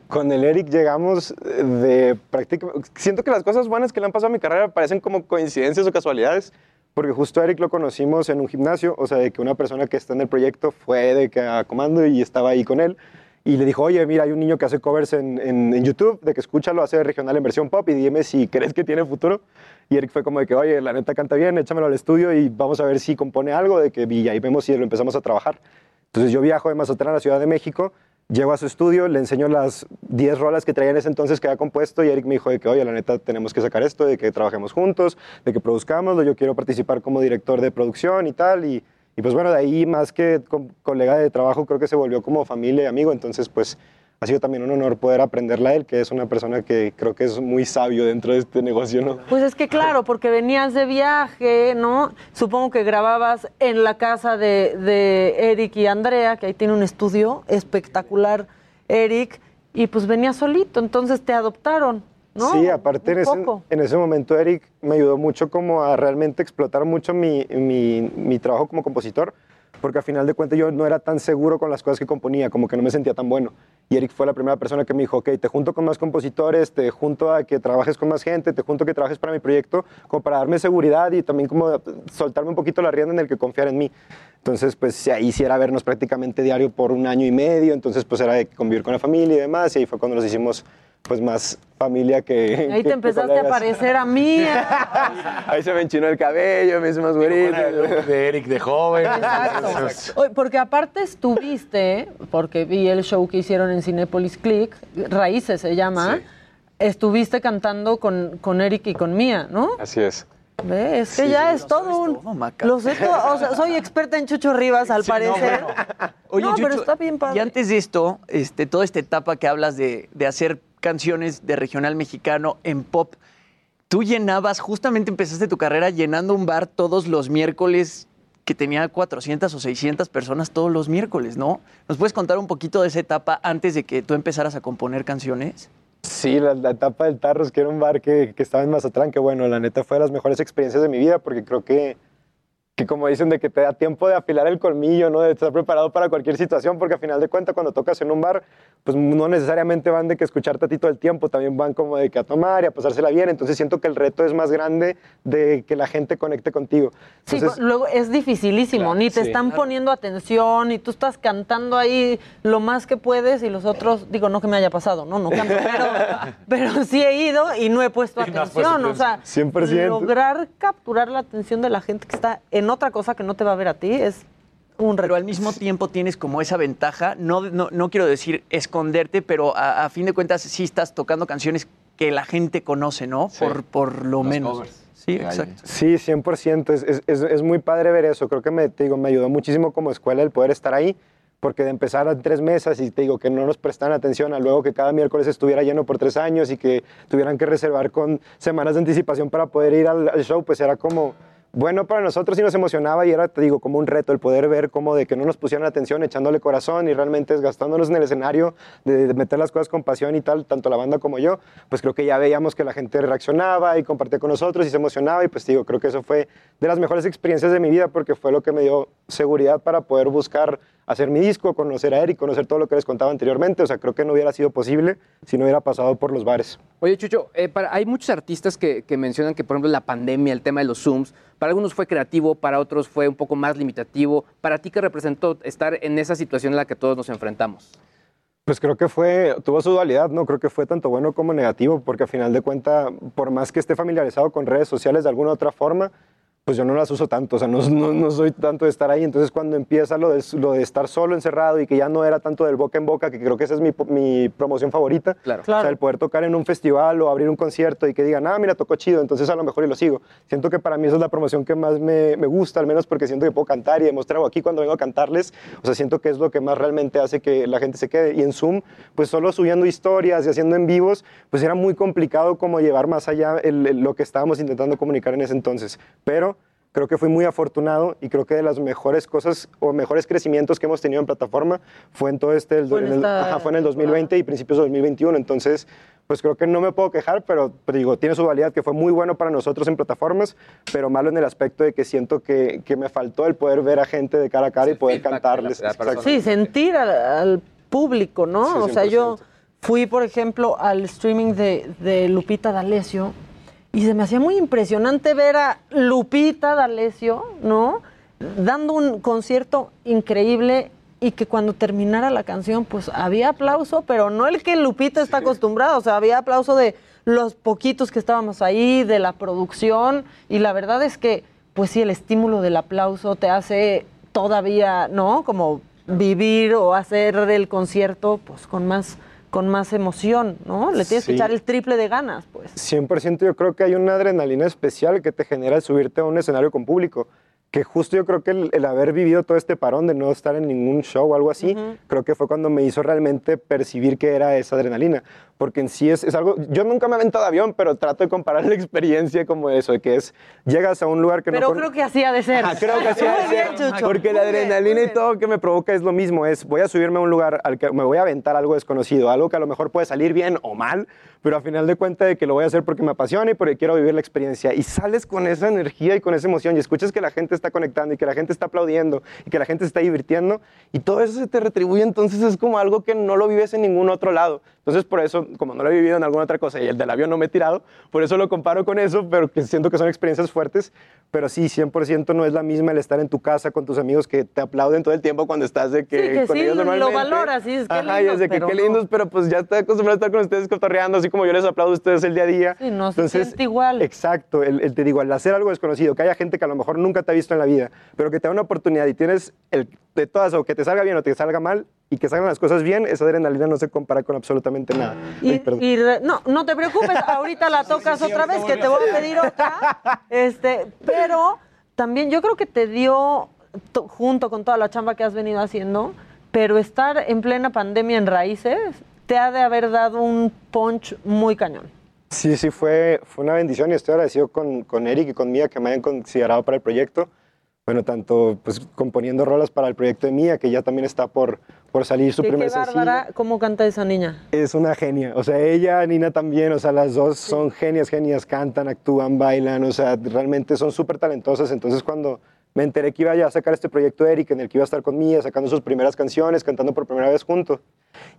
Con el Eric llegamos eh, de prácticamente... Siento que las cosas buenas que le han pasado a mi carrera parecen como coincidencias o casualidades, porque justo a Eric lo conocimos en un gimnasio, o sea, de que una persona que está en el proyecto fue de que a comando y estaba ahí con él. Y le dijo, oye, mira, hay un niño que hace covers en, en- YouTube, de que escúchalo, hace regional en versión pop y dime si crees que tiene futuro. Y Eric fue como de que, oye, la neta canta bien, échamelo al estudio y vamos a ver si compone algo, de que y ahí vemos si lo empezamos a trabajar. Entonces yo viajo de Mazatlán a la Ciudad de México, llego a su estudio, le enseño las 10 rolas que traía en ese entonces que había compuesto y Eric me dijo de que, oye, la neta tenemos que sacar esto, de que trabajemos juntos, de que produzcámoslo, yo quiero participar como director de producción y tal. Y, pues bueno, de ahí más que co- colega de trabajo, creo que se volvió como familia y amigo, entonces pues ha sido también un honor poder aprenderla a él, que es una persona que creo que es muy sabio dentro de este negocio, ¿no? Pues es que claro, porque venías de viaje, ¿no? Supongo que grababas en la casa de, de Eric y Andrea, que ahí tiene un estudio espectacular, Eric, y pues venías solito, entonces te adoptaron, ¿no? Sí, aparte en ese, en ese momento Eric me ayudó mucho como a realmente explotar mucho mi, mi, mi trabajo como compositor, porque al final de cuentas yo no era tan seguro con las cosas que componía, como que no me sentía tan bueno. Y Eric fue la primera persona que me dijo, ok, te junto con más compositores, te junto a que trabajes con más gente, te junto a que trabajes para mi proyecto, como para darme seguridad y también como soltarme un poquito la rienda en el que confiar en mí. Entonces, pues ahí sí era vernos prácticamente diario por un año y medio, entonces pues era de convivir con la familia y demás, y ahí fue cuando nos hicimos pues más familia que... Ahí que- te empezaste a parecer a mí. <laughs> Ahí se me enchinó el cabello, me hice más bonito. De Eric de joven. Oye, porque aparte estuviste, porque vi el show que hicieron en Cinépolis Click, Raíces se llama, estuviste cantando con, con Eric y con Mía, ¿no? Así es. Ve, Es que Sí, ya sí, es todo un... Lo sé todo, o sea, soy experta en Chucho Rivas, al parecer. Oye, no, pero está bien padre. Y antes de esto, este, toda esta etapa que hablas de, de hacer canciones de regional mexicano en pop, tú llenabas, justamente empezaste tu carrera llenando un bar todos los miércoles que tenía 400 o 600 personas todos los miércoles, ¿no? ¿Nos puedes contar un poquito de esa etapa antes de que tú empezaras a componer canciones? Sí, la, etapa del Tarros, que era un bar que, que estaba en Mazatlán, que bueno, la neta fue de las mejores experiencias de mi vida, porque creo que, que como dicen, de que te da tiempo de afilar el colmillo, ¿no? De estar preparado para cualquier situación, porque al final de cuentas cuando tocas en un bar, pues no necesariamente van de que escucharte a ti todo el tiempo, también van como de que a tomar y a pasársela bien, entonces siento que el reto es más grande de que la gente conecte contigo. Sí, Entonces, pues, luego es dificilísimo, Claro, ni te sí. están poniendo atención y tú estás cantando ahí lo más que puedes y los otros, digo, no que me haya pasado, no, no canto, pero, <laughs> pero sí he ido y no he puesto Y no puesto atención, o sea, atención. 100%. lograr capturar la atención de la gente que está en otra cosa que no te va a ver a ti es un reto. Pero al mismo tiempo tienes como esa ventaja, no, no, no quiero decir esconderte, pero a, a fin de cuentas sí estás tocando canciones que la gente conoce, ¿no? Por, por lo menos. Sí, exacto. Sí, 100%. Es, es, es, es muy padre ver eso. Creo que me, te digo, me ayudó muchísimo como escuela el poder estar ahí, porque de empezar a tres mesas y te digo que no nos prestan atención a luego que cada miércoles estuviera lleno por tres años y que tuvieran que reservar con semanas de anticipación para poder ir al, al show, pues era como bueno para nosotros y nos emocionaba y era, te digo, como un reto el poder ver como de que no nos pusieran atención echándole corazón y realmente desgastándonos en el escenario, de, de meter las cosas con pasión y tal, tanto la banda como yo, pues creo que ya veíamos que la gente reaccionaba y compartía con nosotros y se emocionaba y pues digo, creo que eso fue de las mejores experiencias de mi vida porque fue lo que me dio seguridad para poder buscar hacer mi disco, conocer a Eric, conocer todo lo que les contaba anteriormente, o sea, creo que no hubiera sido posible si no hubiera pasado por los bares. Oye, Chucho, eh, para- hay muchos artistas que, que mencionan que, por ejemplo, la pandemia, el tema de los Zooms, para algunos fue creativo, para otros fue un poco más limitativo. ¿Para ti qué representó estar en esa situación en la que todos nos enfrentamos? Pues creo que fue, tuvo su dualidad, ¿no? Creo que fue tanto bueno como negativo, porque al final de cuenta, por más que esté familiarizado con redes sociales de alguna u otra forma, pues yo no las uso tanto, o sea, no, no, no soy tanto de estar ahí. Entonces, cuando empieza lo de, lo de estar solo, encerrado y que ya no era tanto del boca en boca, que creo que esa es mi, mi promoción favorita, Claro. o sea, el poder tocar en un festival o abrir un concierto y que digan, ah, mira, tocó chido, entonces a lo mejor y lo sigo. Siento que para mí esa es la promoción que más me, me gusta, al menos porque siento que puedo cantar y demostrar algo aquí cuando vengo a cantarles. O sea, siento que es lo que más realmente hace que la gente se quede. Y en Zoom, pues solo subiendo historias y haciendo en vivos, pues era muy complicado como llevar más allá el- el- lo que estábamos intentando comunicar en ese entonces. Pero creo que fui muy afortunado y creo que de las mejores cosas o mejores crecimientos que hemos tenido en plataforma fue en todo este, el- Fue en el- esta ajá, fue en el 2020 y principios de 2021. Entonces, pues creo que no me puedo quejar, pero, pero digo, tiene su validad que fue muy bueno para nosotros en plataformas, pero malo en el aspecto de que siento que, que me faltó el poder ver a gente de cara a cara y poder cantarles. Sí, sentir al, al público, ¿no? Sí, o sea, yo fui, por ejemplo, al streaming de, de Lupita D'Alessio y se me hacía muy impresionante ver a Lupita D'Alessio, ¿no? Dando un concierto increíble y que cuando terminara la canción, pues había aplauso, pero no el que Lupita está acostumbrado, o sea, había aplauso de los poquitos que estábamos ahí, de la producción, y la verdad es que, pues sí, el estímulo del aplauso te hace todavía, ¿no? Como vivir o hacer el concierto, pues con más, con más emoción, ¿no? Le tienes que echar el triple de ganas, pues. 100% yo creo que hay una adrenalina especial que te genera el subirte a un escenario con público. Que justo yo creo que el, el haber vivido todo este parón de no estar en ningún show o algo así, creo que fue cuando me hizo realmente percibir que era esa adrenalina. Porque en sí es, es algo, yo nunca me he aventado de avión, pero trato de comparar <laughs> la experiencia como eso, de que es, llegas a un lugar que no... Pero creo que así ha de ser. Creo que así ha de bien, ser. Porque la Muy bien, adrenalina y todo que me provoca es lo mismo. Es voy a subirme a un lugar al que me voy a aventar algo desconocido, algo que a lo mejor puede salir bien o mal, pero al final de cuentas de que lo voy a hacer porque me apasiona y porque quiero vivir la experiencia. Y sales con esa energía y con esa emoción y escuchas que la gente está está conectando y que la gente está aplaudiendo y que la gente se está divirtiendo y todo eso se te retribuye, entonces es como algo que no lo vives en ningún otro lado. Entonces por eso, como no lo he vivido en alguna otra cosa y el del avión no me he tirado, por eso lo comparo con eso, pero que siento que son experiencias fuertes, pero sí, 100% no es la misma el estar en tu casa con tus amigos que te aplauden todo el tiempo cuando estás de que, Sí, que con sí, ellos lo normalmente. valoras, sí, es que Ajá, y es de que qué lindos, pero pues ya estoy acostumbrado a estar con ustedes cotorreando, así como yo les aplaudo a ustedes el día a día. Sí, no se siente igual. Exacto, el, el- te digo, al hacer algo desconocido, que haya gente que a lo mejor nunca te ha visto en la vida, pero que te da una oportunidad y tienes el, de todas, o que te salga bien o te salga mal, y que salgan las cosas bien, esa adrenalina no se compara con absolutamente nada. Ay, Y, perdón. y re- no, no te preocupes, ahorita la <laughs> tocas otra vez, que te voy a pedir otra. <laughs> Este, pero también yo creo que te dio, to- junto con toda la chamba que has venido haciendo, pero estar en plena pandemia en raíces te ha de haber dado un punch muy cañón. Sí, sí, fue, fue una bendición y estoy agradecido con, con Eric y con Mía que me hayan considerado para el proyecto. Bueno, tanto pues componiendo rolas para el proyecto de Mía, que ya también está por, por salir su Qué, primer qué sencillo. bárbara, ¿cómo canta esa niña? Es una genia, o sea, ella, Nina también, o sea, las dos son genias, genias, cantan, actúan, bailan, o sea, realmente son súper talentosas. Entonces, cuando me enteré que iba ya a sacar este proyecto Eric, en el que iba a estar con Mía, sacando sus primeras canciones, cantando por primera vez juntos,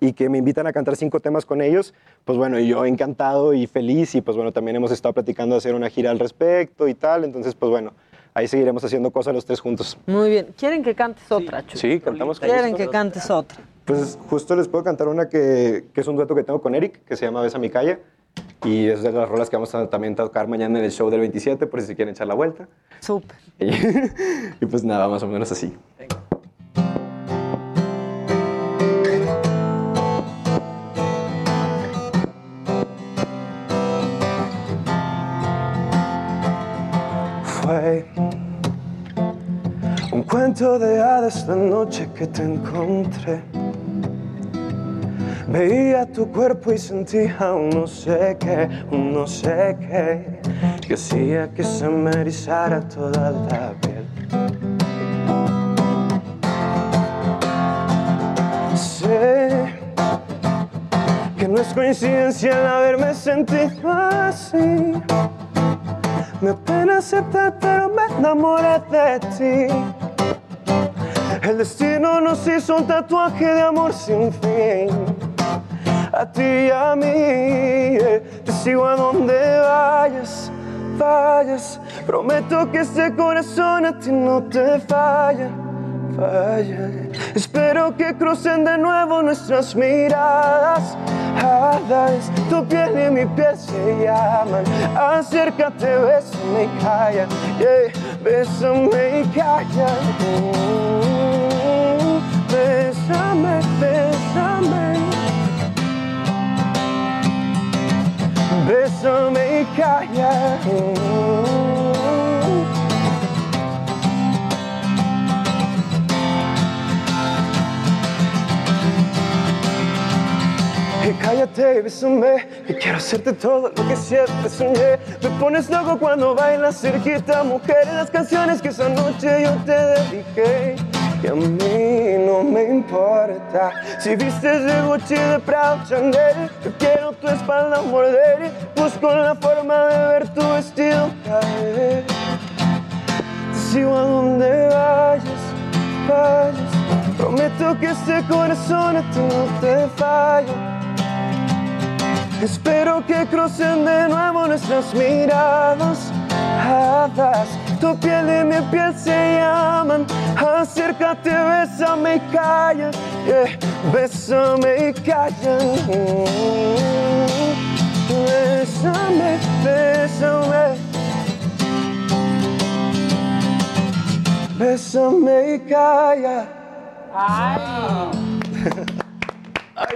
y que me invitan a cantar cinco temas con ellos, pues bueno, y yo encantado y feliz, y pues bueno, también hemos estado platicando de hacer una gira al respecto y tal, entonces, pues bueno, ahí seguiremos haciendo cosas los tres juntos. Muy bien. ¿Quieren que cantes otra, Chuy? Sí, cantamos con ¿Quieren gusto. que cantes otra? Pues justo les puedo cantar una que, que es un dueto que tengo con Eric, que se llama Besa mi calle. Y es de las rolas que vamos a también tocar mañana en el show del 27, por si se quieren echar la vuelta. Súper. Y, <laughs> y pues nada, más o menos así. Fue un cuento de hadas la noche que te encontré. Veía tu cuerpo y sentía un no sé qué, un no sé qué, que hacía que se me erizara toda la piel. Sé que no es coincidencia el haberme sentido así. Me apena aceptar, pero me enamoré de ti. El destino nos hizo un tatuaje de amor sin fin. A ti y a mí, eh, te sigo a donde vayas, vayas. Prometo que este corazón a ti no te falla, falla. Espero que crucen de nuevo nuestras miradas. Hadas, tu piel y mi piel se llaman. Acércate, bésame y calla. Yeah, y calla. Mm, Bésame, bésame. Bésame y calla. Mm. Y cállate y bésame, que quiero hacerte todo lo que siempre soñé. Me pones loco cuando bailas cerquita, mujer, en las canciones que esa noche yo te dediqué. Y a mí no me importa si vistes de Gucci, de Prada, Chanel. Yo quiero tu espalda morder busco la forma de ver tu vestido caer. Te sigo a donde vayas, vayas. Prometo que este corazón a ti no te falla. Espero que crucen de nuevo nuestras miradas. Hadas, tu piel y mi piel se llaman. Acércate, bésame y calla. Yeah, Bésame y calla. Bésame, bésame. Bésame y calla. Ay, <laughs>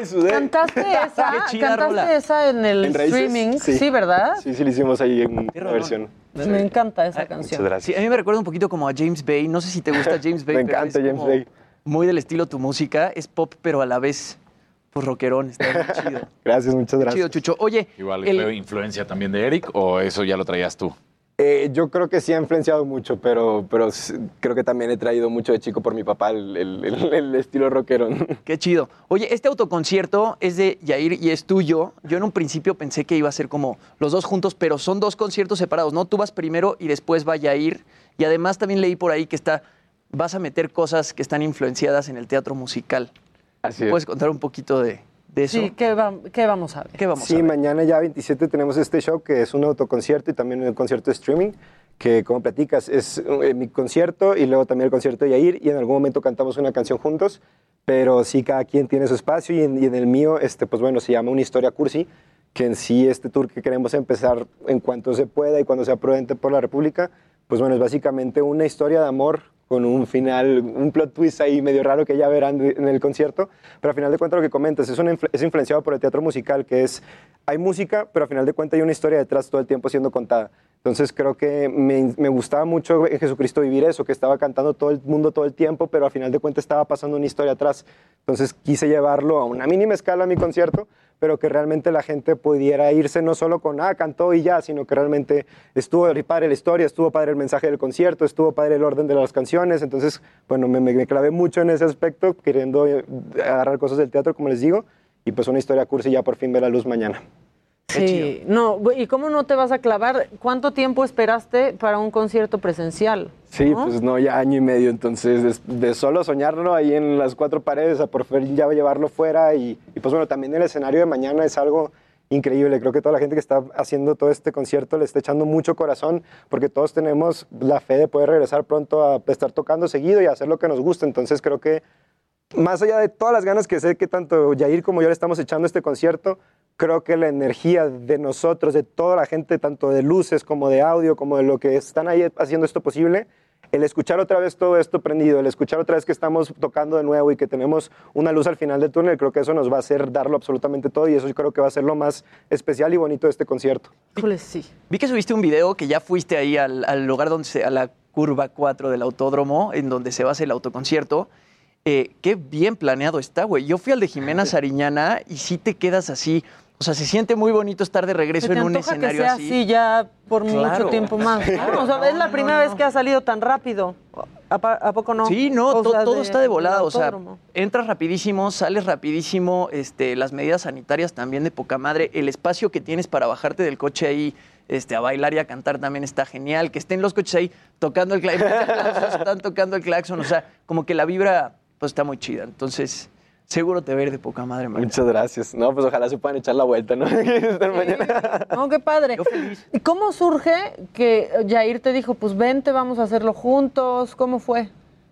sudé. ¿Cantaste <laughs> esa? Qué chida ¿Cantaste rola. esa en el ¿En Raíces? streaming? Sí. Sí, ¿verdad? Sí, sí, lo hicimos ahí en una versión. Me encanta esa canción. Sí, a mí me recuerda un poquito como a James Bay. No sé si te gusta <laughs> James Bay. Me pero encanta es James como Bay. Muy del estilo tu música. Es pop, pero a la vez, pues rockerón. Está <laughs> muy chido. Gracias, muchas gracias. Chido, Chucho. Oye, Igual el- fue influencia también de Eric o eso ya lo traías tú. Eh, yo creo que sí ha influenciado mucho, pero, pero creo que también he traído mucho de chico por mi papá el, el- el- <laughs> el estilo rockero. <laughs> Qué chido. Oye, este autoconcierto es de Yair y es tuyo. Yo en un principio pensé que iba a ser como los dos juntos, pero son dos conciertos separados, ¿no? Tú vas primero y después va Yair. Y además también leí por ahí que está, vas a meter cosas que están influenciadas en el teatro musical. Así es. ¿Puedes contar un poquito de, de eso? Sí, ¿qué, va- qué vamos a ver? ¿Qué vamos sí, mañana ya 27 tenemos este show que es un autoconcierto y también un concierto de streaming que como platicas es eh, mi concierto y luego también el concierto de Yair y en algún momento cantamos una canción juntos, pero sí cada quien tiene su espacio y en, y en el mío, este, pues bueno, se llama Una Historia Cursi, que en sí este tour que queremos empezar en cuanto se pueda y cuando sea prudente por la República, pues bueno, es básicamente una historia de amor con un final, un plot twist ahí medio raro que ya verán en el concierto, pero al final de cuentas lo que comentas es, influ- es influenciado por el teatro musical, que es, hay música, pero al final de cuentas hay una historia detrás todo el tiempo siendo contada. Entonces creo que me, gustaba mucho en Jesucristo vivir eso, que estaba cantando todo el mundo todo el tiempo, pero al final de cuentas estaba pasando una historia atrás. Entonces quise llevarlo a una mínima escala a mi concierto, pero que realmente la gente pudiera irse no solo con, ah, cantó y ya, sino que realmente estuvo padre la historia, estuvo padre el mensaje del concierto, estuvo padre el orden de las canciones. Entonces, bueno, me, me- me clavé mucho en ese aspecto, queriendo eh, agarrar cosas del teatro, como les digo, y pues una historia cursi ya por fin ve la luz mañana. Sí, no, ¿y cómo no te vas a clavar? ¿Cuánto tiempo esperaste para un concierto presencial? Sí, ¿no? pues no, ya año y medio, entonces de, de solo soñarlo ahí en las cuatro paredes a por fin ya llevarlo fuera y, y, pues bueno, también el escenario de mañana es algo increíble, creo que toda la gente que está haciendo todo este concierto le está echando mucho corazón porque todos tenemos la fe de poder regresar pronto a estar tocando seguido y a hacer lo que nos gusta, entonces creo que más allá de todas las ganas que sé que tanto Yair como yo le estamos echando a este concierto, creo que la energía de nosotros, de toda la gente, tanto de luces como de audio, como de lo que están ahí haciendo esto posible, el escuchar otra vez todo esto prendido, el escuchar otra vez que estamos tocando de nuevo y que tenemos una luz al final del túnel, creo que eso nos va a hacer darlo absolutamente todo y eso yo creo que va a ser lo más especial y bonito de este concierto. Híjole, sí. Vi que subiste un video que ya fuiste ahí al, al lugar donde se, a la curva 4 del autódromo, en donde se va a hacer el autoconcierto. Eh, qué bien planeado está, güey. Yo fui al de Jimena <laughs> Sariñana y sí te quedas así. O sea, se siente muy bonito estar de regreso en un escenario que sea así. así ya por mucho Claro. tiempo <laughs> más. ¿no? O sea, es la primera vez que ha salido tan rápido. ¿A, poco no? Sí, no, to- todo está de volada. O sea, entras rapidísimo, sales rapidísimo, este, las medidas sanitarias también de poca madre. El espacio que tienes para bajarte del coche ahí este, a bailar y a cantar también está genial. Que estén los coches ahí tocando el claxon, <laughs> están tocando el claxon. O sea, como que la vibra pues está muy chida. Entonces, seguro te va a ir de poca madre, Mario. Muchas gracias. No, pues ojalá se puedan echar la vuelta, ¿no? <laughs> Estar mañana. No, qué padre. ¿Y cómo surge que Jair te dijo, pues vente, vamos a hacerlo juntos? ¿Cómo fue?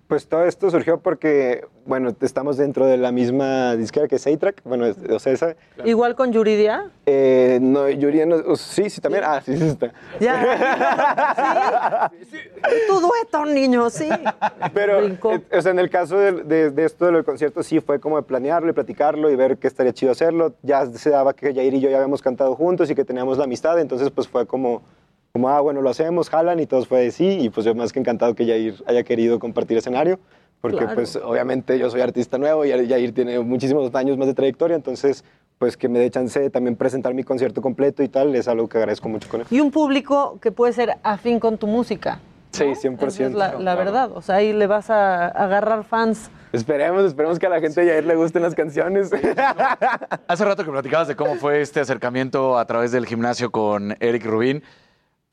Pues todo esto surgió porque, bueno, estamos dentro de la misma disquera que es A-Track, bueno, es- o sea, esa. Igual con Yuridia. Eh, no, Yuri, no, o- sí, sí, también. Ah, sí, sí está. Ya. <laughs> ¿Sí? Tu dueto, niño, sí. Pero, eh, o sea, en el caso de, de- de esto del concierto, sí fue como de planearlo y platicarlo y ver que estaría chido hacerlo. Ya se daba que Jair y yo ya habíamos cantado juntos y que teníamos la amistad, entonces pues fue como, como ah, bueno, lo hacemos, jalan y todos fue de sí. Y pues yo más que encantado que Jair haya querido compartir escenario, porque Claro. pues obviamente yo soy artista nuevo y Jair tiene muchísimos años más de trayectoria, entonces pues que me dé chance de también presentar mi concierto completo y tal, es algo que agradezco mucho con él. Y un público que puede ser afín con tu música. Sí, 100%. Esa es la, la verdad. O sea, ahí le vas a agarrar fans. Esperemos, esperemos que a la gente de Jair le gusten las canciones. Hace rato que platicabas de cómo fue este acercamiento a través del gimnasio con Eric Rubín.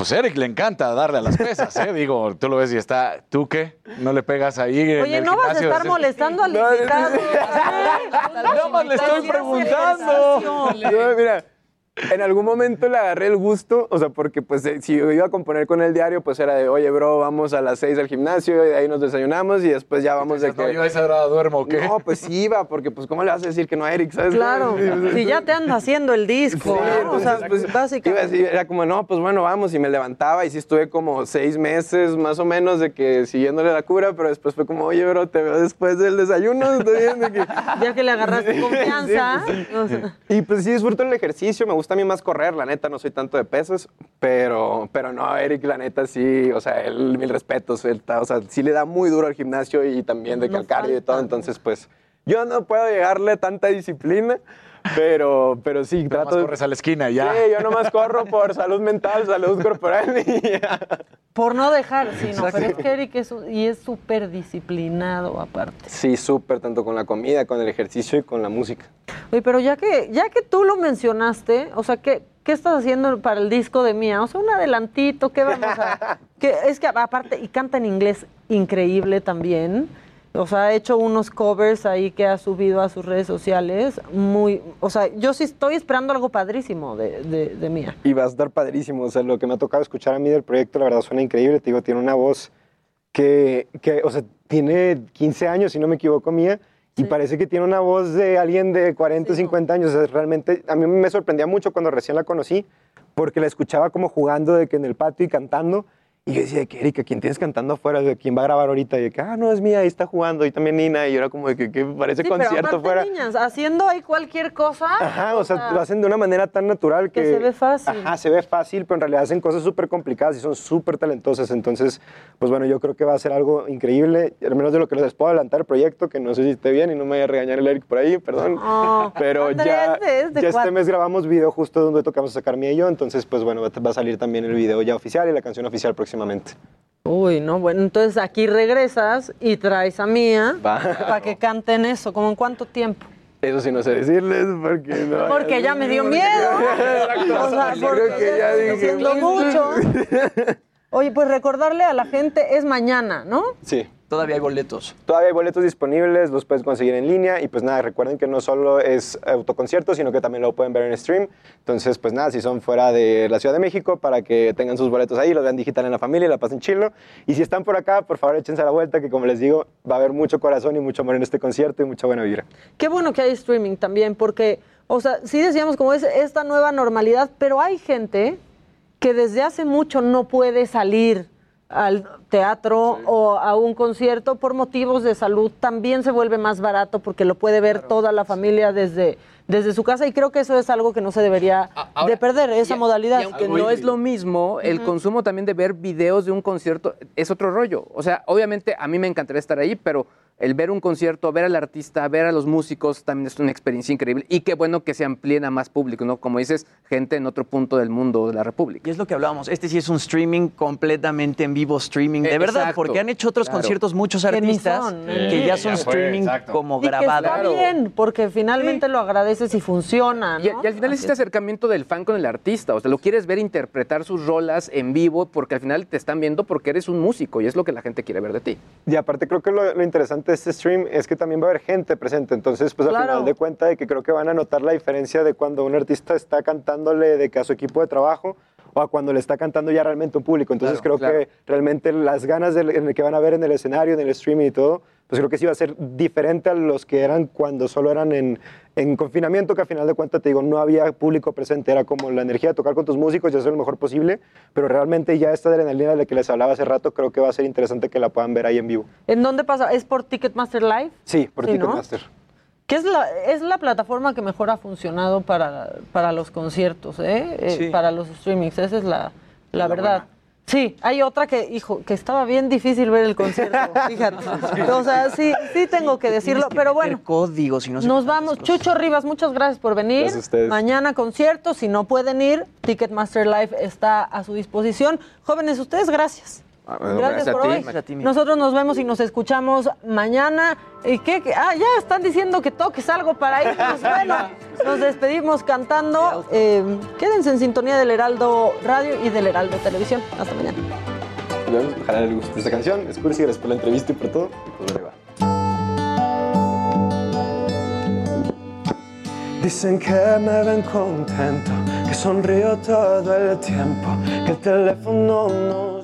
Pues Eric le encanta darle a las pesas, ¿eh? Digo, tú lo ves y está, ¿tú qué? ¿No le pegas ahí en Oye, el no vas a estar molestando al invitado. <laughs> Nada más le estoy preguntando. Mira, en algún momento le agarré el gusto, o sea, porque pues eh, si yo iba a componer con el diario, pues era de, oye, bro, vamos a las seis al gimnasio, y de ahí nos desayunamos y después ya vamos de que... No, yo a esa hora duermo, ¿o qué? No, pues sí iba, porque pues ¿cómo le vas a decir que no a Eric, sabes? Claro, <laughs> pues, si ya te anda haciendo el disco, Sí, ¿no? o sea, entonces, pues, básicamente. iba así, era como, no, pues bueno, vamos, y me levantaba, y sí estuve como seis meses más o menos de que siguiéndole la cura, pero después fue como, oye, bro, te veo después del desayuno, bien, de que... <laughs> Ya que le agarraste <laughs> confianza. Sí, sí. o sea, Y pues sí disfruto el ejercicio, me gusta a mí más correr, la neta, no soy tanto de pesos, pero, pero no, Eric, la neta, sí, o sea, él, mil respetos, él está- o sea, sí le da muy duro al gimnasio y también de calcario y todo, entonces pues Yo no puedo llegarle tanta disciplina, pero, pero sí, Pero trato más corres a la esquina ya. Sí, yo nomás corro por salud mental, salud corporal y ya. Por no dejar, sí, no, Exacto. pero es que Eric es, y es súper disciplinado aparte. Sí, súper, tanto con la comida, con el ejercicio y con la música. Oye, pero ya que, ya que tú lo mencionaste, o sea, ¿qué, ¿qué estás haciendo para el disco de Mía? O sea, un adelantito, ¿qué vamos a...? que, es que aparte, y canta en inglés increíble también. O sea, ha hecho unos covers ahí que ha subido a sus redes sociales. Muy, o sea, yo sí estoy esperando algo padrísimo de, de, de Mía. Y va a estar padrísimo. O sea, lo que me ha tocado escuchar a mí del proyecto, la verdad suena increíble. Te digo, tiene una voz que, que o sea, tiene 15 años, si no me equivoco, mía. Y parece que tiene una voz de alguien de 40 o 50 años. O sea, realmente a mí me sorprendía mucho cuando recién la conocí, porque la escuchaba como jugando de que en el patio y cantando. Y yo decía, de que Erika, ¿quién tienes cantando afuera? ¿De ¿Quién va a grabar ahorita? Y de que, ah, no, es mía, ahí está jugando. Y también Nina. Y yo era como de que, que parece Sí, concierto aparte, fuera. niñas, haciendo ahí cualquier cosa. Ajá, o sea, lo hacen de una manera tan natural que... Que se ve fácil. Ajá, se ve fácil, pero en realidad hacen cosas súper complicadas y son súper talentosas. Entonces, pues bueno, yo creo que va a ser algo increíble, al menos de lo que les puedo adelantar el proyecto, que no sé si esté bien y no me vaya a regañar el Eric por ahí, perdón. Oh, pero ya, es ya este mes grabamos video justo donde tocamos a sacar y yo, entonces pues bueno, va va a salir también el video ya oficial y la canción oficial próximamente. Uy, no, bueno, entonces aquí regresas y traes a Mía Va. para que canten eso. ¿Cómo en cuánto tiempo? Eso sí no sé decirles porque no... Porque ya me dio miedo. <laughs> O sea, creo que ya dije, mucho. <laughs> Oye, pues recordarle a la gente, es mañana, ¿no? Sí. Todavía hay boletos. Todavía hay boletos disponibles, los puedes conseguir en línea y pues nada, recuerden que no solo es autoconcierto, sino que también lo pueden ver en stream. Entonces, pues nada, si son fuera de la Ciudad de México, para que tengan sus boletos ahí, los vean digital en la familia y la pasen chilo. Y si están por acá, por favor échense a la vuelta, que como les digo, va a haber mucho corazón y mucho amor en este concierto y mucha buena vibra. Qué bueno que hay streaming también, porque, o sea, sí decíamos como es esta nueva normalidad, pero hay gente que desde hace mucho no puede salir al teatro o a un concierto por motivos de salud. También se vuelve más barato porque lo puede ver toda la familia desde, desde su casa y creo que eso es algo que no se debería de perder, esa modalidad. Y aunque no es lo mismo, el consumo también de ver videos de un concierto es otro rollo. O sea, obviamente a mí me encantaría estar ahí, pero el ver un concierto, ver al artista, ver a los músicos también es una experiencia increíble. Y qué bueno que se amplíen a más público, ¿no? Como dices, gente en otro punto del mundo de la República. Y es lo que hablábamos. Este sí es un streaming completamente en vivo, streaming. De Eh, verdad, exacto. porque han hecho otros Claro. conciertos muchos artistas son, que ya son Ya fue, streaming exacto. como Y que está bien, porque finalmente lo agradeces y funciona, ¿no? Y, y al final es este acercamiento del fan con el artista. O sea, lo quieres ver interpretar sus rolas en vivo porque al final te están viendo porque eres un músico y es lo que la gente quiere ver de ti. Y aparte creo que lo, lo interesante de este stream es que también va a haber gente presente, entonces pues al Claro. final de cuenta de que creo que van a notar la diferencia de cuando un artista está cantándole de que a su equipo de trabajo o a cuando le está cantando ya realmente un público. Entonces Claro, creo claro. que realmente las ganas del- en el que van a ver en el escenario, en el streaming y todo, pues creo que sí va a ser diferente a los que eran cuando solo eran en, en confinamiento, que al final de cuentas te digo, no había público presente, era como la energía de tocar con tus músicos y hacer lo mejor posible, pero realmente ya esta adrenalina de la que les hablaba hace rato, creo que va a ser interesante que la puedan ver ahí en vivo. ¿En dónde pasa? ¿Es por Ticketmaster Live? Sí, por Sí, ¿no? Ticketmaster. Que es la, es la plataforma que mejor ha funcionado para, para los conciertos, ¿eh? Eh, para los streamings. Esa es la, la verdad. Sí, hay otra que, hijo, que estaba bien difícil ver el concierto, <laughs> fíjate. O sea, sí, sí tengo que decirlo, pero bueno. Códigos y no sé Nos vamos. Chucho Rivas, muchas gracias por venir. Gracias a ustedes. Mañana concierto, si no pueden ir, Ticketmaster Live está a su disposición. Jóvenes, ustedes, gracias. Bueno, gracias, gracias a por ti. hoy. Gracias a ti, Nosotros nos vemos y nos escuchamos mañana. ¿Y qué? Ah, ya están diciendo que toques algo para irnos. <laughs> Bueno, nos despedimos cantando. Eh, quédense en sintonía del Heraldo Radio y del Heraldo Televisión. Hasta mañana. Nos vemos, Ojalá les guste esta canción. Es cursi, gracias por la entrevista y por todo. Y pues. Dicen que me ven contento, que sonrío todo el tiempo, que el teléfono no